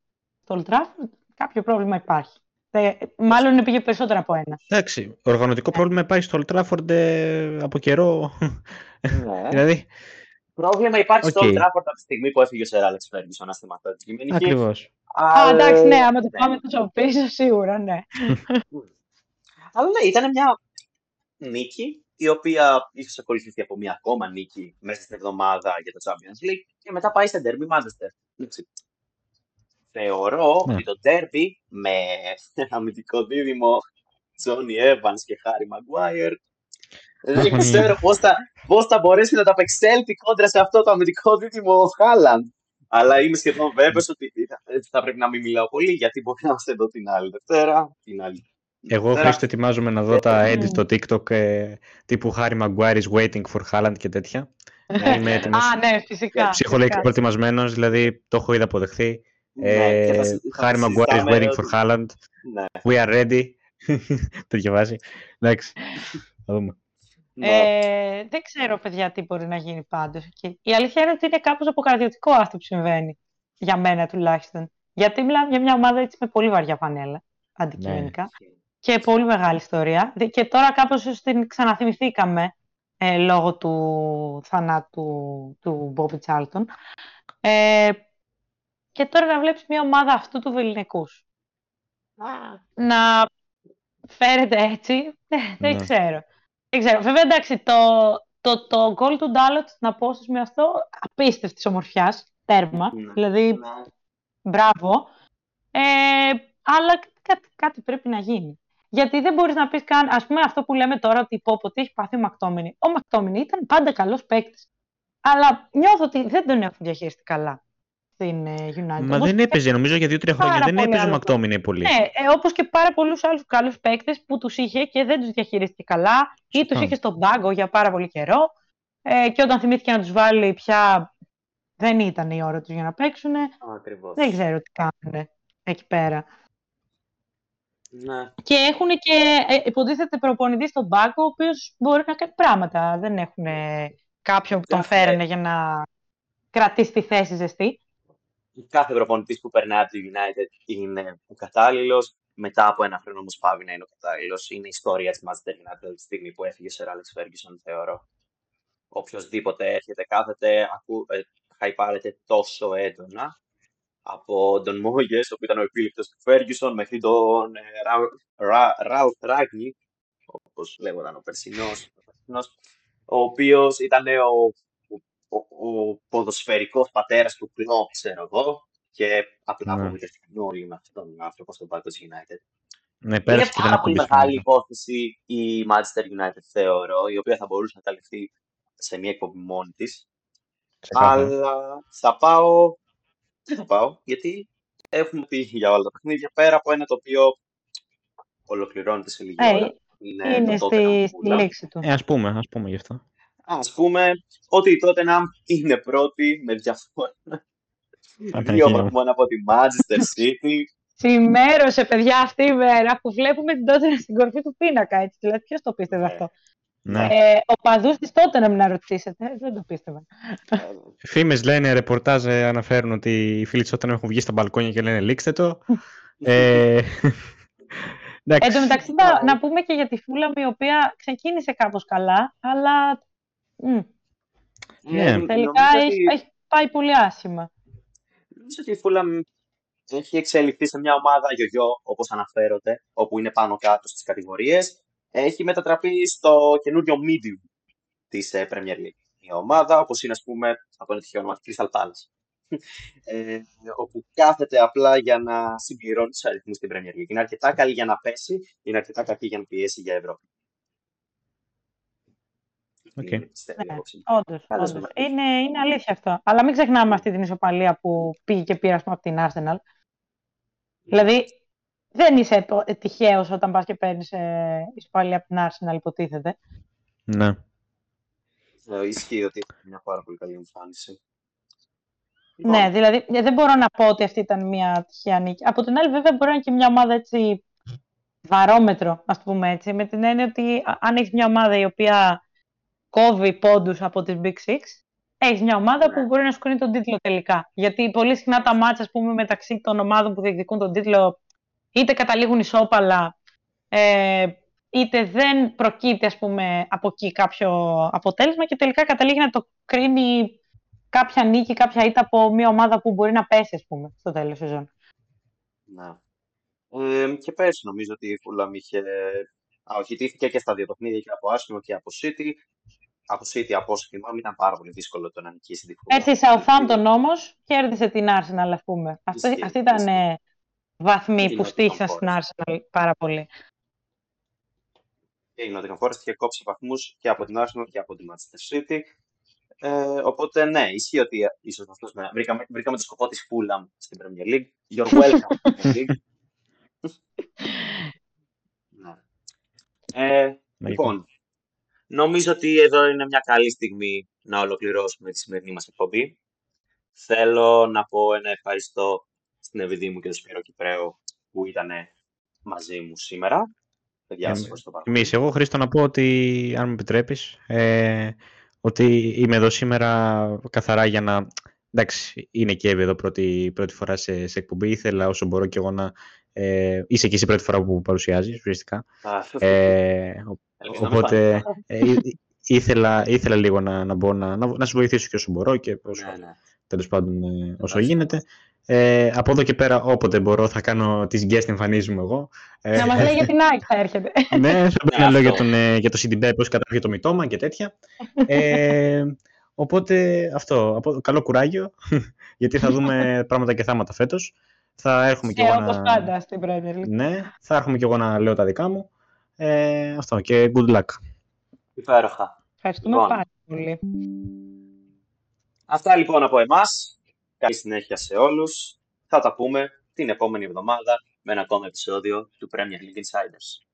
στο Old Trafford, κάποιο πρόβλημα υπάρχει. Ε, μάλλον πήγε περισσότερο από ένα. Εντάξει, οργανωτικό πρόβλημα υπάρχει στο Old Trafford ε, από καιρό. Ναι. δηλαδή... Πρόβλημα υπάρχει okay. στο Old Trafford από τη στιγμή που έφυγε ο Σερ Άλεξ Φέργκισον να σταματά τη Ακριβώς. Α, εντάξει, ναι, άμα το πάμε τόσο πίσω, σίγουρα, ναι. Αλλά ναι, ήταν μια νίκη η οποία ίσως ακολουθηθεί από μια ακόμα νίκη μέσα στην εβδομάδα για το Champions League και μετά πάει στα Derby Manchester. Θεωρώ ναι. ότι το Derby με αμυντικό δίδυμο Johnny Evans και Harry Maguire δεν ξέρω πώς θα, πώς θα μπορέσει να τα απεξέλθει κόντρα σε αυτό το αμυντικό δίδυμο ο Χάλαντ. Αλλά είμαι σχεδόν βέβαιος ότι θα πρέπει να μην μιλάω πολύ γιατί μπορεί να είμαστε εδώ την άλλη Δευτέρα, την άλλη εγώ Χρήστο ετοιμάζομαι να δω τα edit στο TikTok ε, τύπου Harry Maguire is waiting for Haaland και τέτοια. Είμαι έτοιμος. Α, ναι, φυσικά. Ψυχολογικά προετοιμασμένος, δηλαδή το έχω ήδη αποδεχθεί. Χάρη Maguire is waiting for Haaland. Ναι. We are ready. Τέτοια βάση. Εντάξει. Θα δούμε. Ε, δεν ξέρω, παιδιά, τι μπορεί να γίνει πάντως. η αλήθεια είναι ότι είναι κάπως αποκαρδιωτικό αυτό που συμβαίνει. Για μένα τουλάχιστον. Γιατί μιλάμε για μια ομάδα έτσι με πολύ βαριά φανέλα, αντικειμενικά. Ναι. Και πολύ μεγάλη ιστορία. Και τώρα κάπως την ξαναθυμηθήκαμε ε, λόγω του θανάτου του Μπόμπι Τσάλτον. Ε, και τώρα να βλέπεις μια ομάδα αυτού του βεληνικούς. Να φέρεται έτσι, ε, δεν ναι. ξέρω. Δεν ξέρω. Βέβαια, εντάξει, το, το, το goal του Ντάλοτ, να πω στο σημείο αυτό, απίστευτης ομορφιάς. Τέρμα. Ναι. Δηλαδή, ναι. μπράβο. Ε, αλλά κάτι, κάτι πρέπει να γίνει. Γιατί δεν μπορείς να πεις καν, ας πούμε, αυτό που λέμε τώρα ότι πω, τι έχει πάθει ο Μακτόμινι. Ο Μακτόμινι ήταν πάντα καλός παίκτης. Αλλά νιώθω ότι δεν τον έχουν διαχειριστεί καλά στην ε, United. Μα δεν έπαιζε, νομίζω για δύο-τρία χρόνια. Δεν έπαιζε ο Μακτόμινι πολύ. Ναι, ε, όπως και πάρα πολλούς άλλους καλούς παίκτες που τους είχε και δεν τους διαχειρίστηκε καλά ή τους είχε στον πάγκο για πάρα πολύ καιρό. Ε, και όταν θυμήθηκε να τους βάλει πια δεν ήταν η ώρα τους για να παίξουν. Ακριβώς. Δεν ξέρω τι κάνουν εκεί πέρα. Ναι. Και έχουν και ε, υποτίθεται προπονητής στον πάγκο, ο οποίος μπορεί να κάνει πράγματα. Δεν έχουν κάποιον που τον φέρανε για να κρατήσει τη θέση ζεστή κάθε προπονητής που περνάει από τη United είναι ο κατάλληλος. Μετά από ένα χρόνο όμως πάβει να είναι ο κατάλληλος. Είναι η ιστορία της Manchester United τη στιγμή που έφυγε ο Alex Ferguson, θεωρώ. Οποιοδήποτε έρχεται, κάθεται, ακού, ε, χαϊπάρεται τόσο έντονα από τον Μόγε, ο οποίος ήταν ο επίληπτο του Ferguson, μέχρι τον ε, Ράουθ Ράγνι, όπως λέγονταν ο περσινός, ο οποίος ήταν ο ο, ο ποδοσφαιρικός πατέρας του Κλόπ, ξέρω εγώ, και απλά ναι. απομυθευτούν όλοι με αυτόν τον άνθρωπο στον πάγκο της United. Ναι, πέρασε είναι πάρα πολύ μεγάλη υπόθεση η Manchester United, θεωρώ, η οποία θα μπορούσε να καλυφθεί σε μια εκπομπή μόνη της. Αλλά θα πάω. Δεν θα πάω, γιατί έχουμε πει για όλα τα παιχνίδια πέρα από ένα το οποίο ολοκληρώνεται σε λίγη ε, ώρα. Είναι, είναι στη, στη λέξη του. Ε, ας πούμε, ας πούμε γι' αυτό. Ας πούμε ότι η Tottenham είναι πρώτη με διαφορά. Δύο βαθμών από τη Manchester City. Σημέρωσε, παιδιά, αυτή η μέρα που βλέπουμε την Tottenham στην κορφή του πίνακα. Έτσι. Δηλαδή, ποιος το πίστευε ναι. αυτό; Ναι. Ε, ο παδούς της Tottenham να ρωτήσετε. Ε, δεν το πίστευα. Φήμες λένε, ρεπορτάζ ε, αναφέρουν ότι οι φίλοι της Tottenham έχουν βγει στα μπαλκόνια και λένε λήξτε το. ε, Εν τω μεταξύ, να, πούμε και για τη Φούλαμ η οποία ξεκίνησε κάπως καλά, αλλά Mm. Yeah. Τελικά έχει, ότι... έχει πάει πολύ άσχημα. Νομίζω ότι η Φούλαμ έχει εξελιχθεί σε μια ομάδα γιογιό, όπως αναφέρονται, όπου είναι πάνω κάτω στις κατηγορίες. Έχει μετατραπεί στο καινούριο medium της ε, Premier League. Η ομάδα, όπως είναι, ας πούμε, από ένα τυχαίο όνομα, Crystal Palace. Ε, όπου κάθεται απλά για να συμπληρώνει τους αριθμούς στην Premier League. Είναι αρκετά καλή για να πέσει, είναι αρκετά κακή για να πιέσει για Ευρώπη. Okay. Ναι, όντως, Είναι, είναι αλήθεια αυτό. Αλλά μην ξεχνάμε αυτή την ισοπαλία που πήγε και πήρε από την Arsenal. Δηλαδή, δεν είσαι τυχαίος όταν πας και παίρνεις ε, ισοπαλία από την Arsenal, υποτίθεται. Ναι. Ε, ισχύει ότι είναι μια πάρα πολύ καλή εμφάνιση. Ναι, λοιπόν. δηλαδή δεν μπορώ να πω ότι αυτή ήταν μια τυχαία νίκη. Από την άλλη, βέβαια, μπορεί να είναι και μια ομάδα έτσι βαρόμετρο, ας πούμε έτσι, με την έννοια ότι αν έχεις μια ομάδα η οποία κόβει πόντους από τις Big Six, έχεις μια ομάδα ναι. που μπορεί να σκονεί τον τίτλο τελικά. Γιατί πολύ συχνά τα μάτια πούμε, μεταξύ των ομάδων που διεκδικούν τον τίτλο είτε καταλήγουν ισόπαλα, ε, είτε δεν προκύπτει ας πούμε, από εκεί κάποιο αποτέλεσμα και τελικά καταλήγει να το κρίνει κάποια νίκη, κάποια ήττα από μια ομάδα που μπορεί να πέσει ας πούμε, στο τέλος της σεζόν. Ναι. Ε, και πέρσι νομίζω ότι η Φούλαμ είχε αχητήθηκε και στα δύο παιχνίδια και από Άσχημο και από City από City, από όσο θυμάμαι, ήταν πάρα πολύ δύσκολο το να νικήσει τη Fulham. Έτσι, η Southampton όμως κέρδισε την Arsenal, ας πούμε. Αυτή, αυτή ήταν ε, βαθμοί που στήχησαν στην Arsenal πάρα πολύ. Και η Nottingham Forest είχε κόψει βαθμούς και από την Arsenal και από τη Manchester City. Ε, οπότε ναι, ισχύει ότι ίσως αυτός βρήκαμε, βρήκαμε το σκοπό της Fulham στην Premier League. You're welcome, Premier League. ναι. Ε, λοιπόν, Νομίζω ότι εδώ είναι μια καλή στιγμή να ολοκληρώσουμε τη σημερινή μας εκπομπή. Θέλω να πω ένα ευχαριστώ στην Εβιδή μου και τον Σπύρο Κυπρέο που ήταν μαζί μου σήμερα. Παιδιά, ε, Εμείς, εγώ Χρήστο να πω ότι, αν μου επιτρέπεις, ε, ότι είμαι εδώ σήμερα καθαρά για να... Εντάξει, είναι και εδώ πρώτη, πρώτη φορά σε, σε εκπομπή. Ήθελα όσο μπορώ και εγώ να... Ε, είσαι και εσύ πρώτη φορά που παρουσιάζεις, ουσιαστικά. Ε, οπότε ε, ήθελα, ήθελα λίγο να, να, μπω, να, να, να σου βοηθήσω και όσο μπορώ και όσο, ναι, ναι. τέλος πάντων ε, όσο γίνεται. Ε, από εδώ και πέρα, όποτε μπορώ, θα κάνω τις guest εμφανίσεις μου εγώ. Ε, να μας λέει για την Nike θα έρχεται. ναι, θα να λέω για, τον, ε, για το CDB, πώς κατάφυγε το μητώμα και τέτοια. Ε, οπότε, αυτό, καλό κουράγιο, γιατί θα δούμε πράγματα και θάματα φέτος. Θα έρχομαι και εγώ να... πάντα στην Premier Ναι, θα έρχομαι και εγώ να λέω τα δικά μου. Ε, αυτό και good luck. Υπέροχα. Ευχαριστούμε λοιπόν. πάρα πολύ. Αυτά λοιπόν από εμάς. Καλή συνέχεια σε όλους. Θα τα πούμε την επόμενη εβδομάδα με ένα ακόμα επεισόδιο του Premier League Insiders.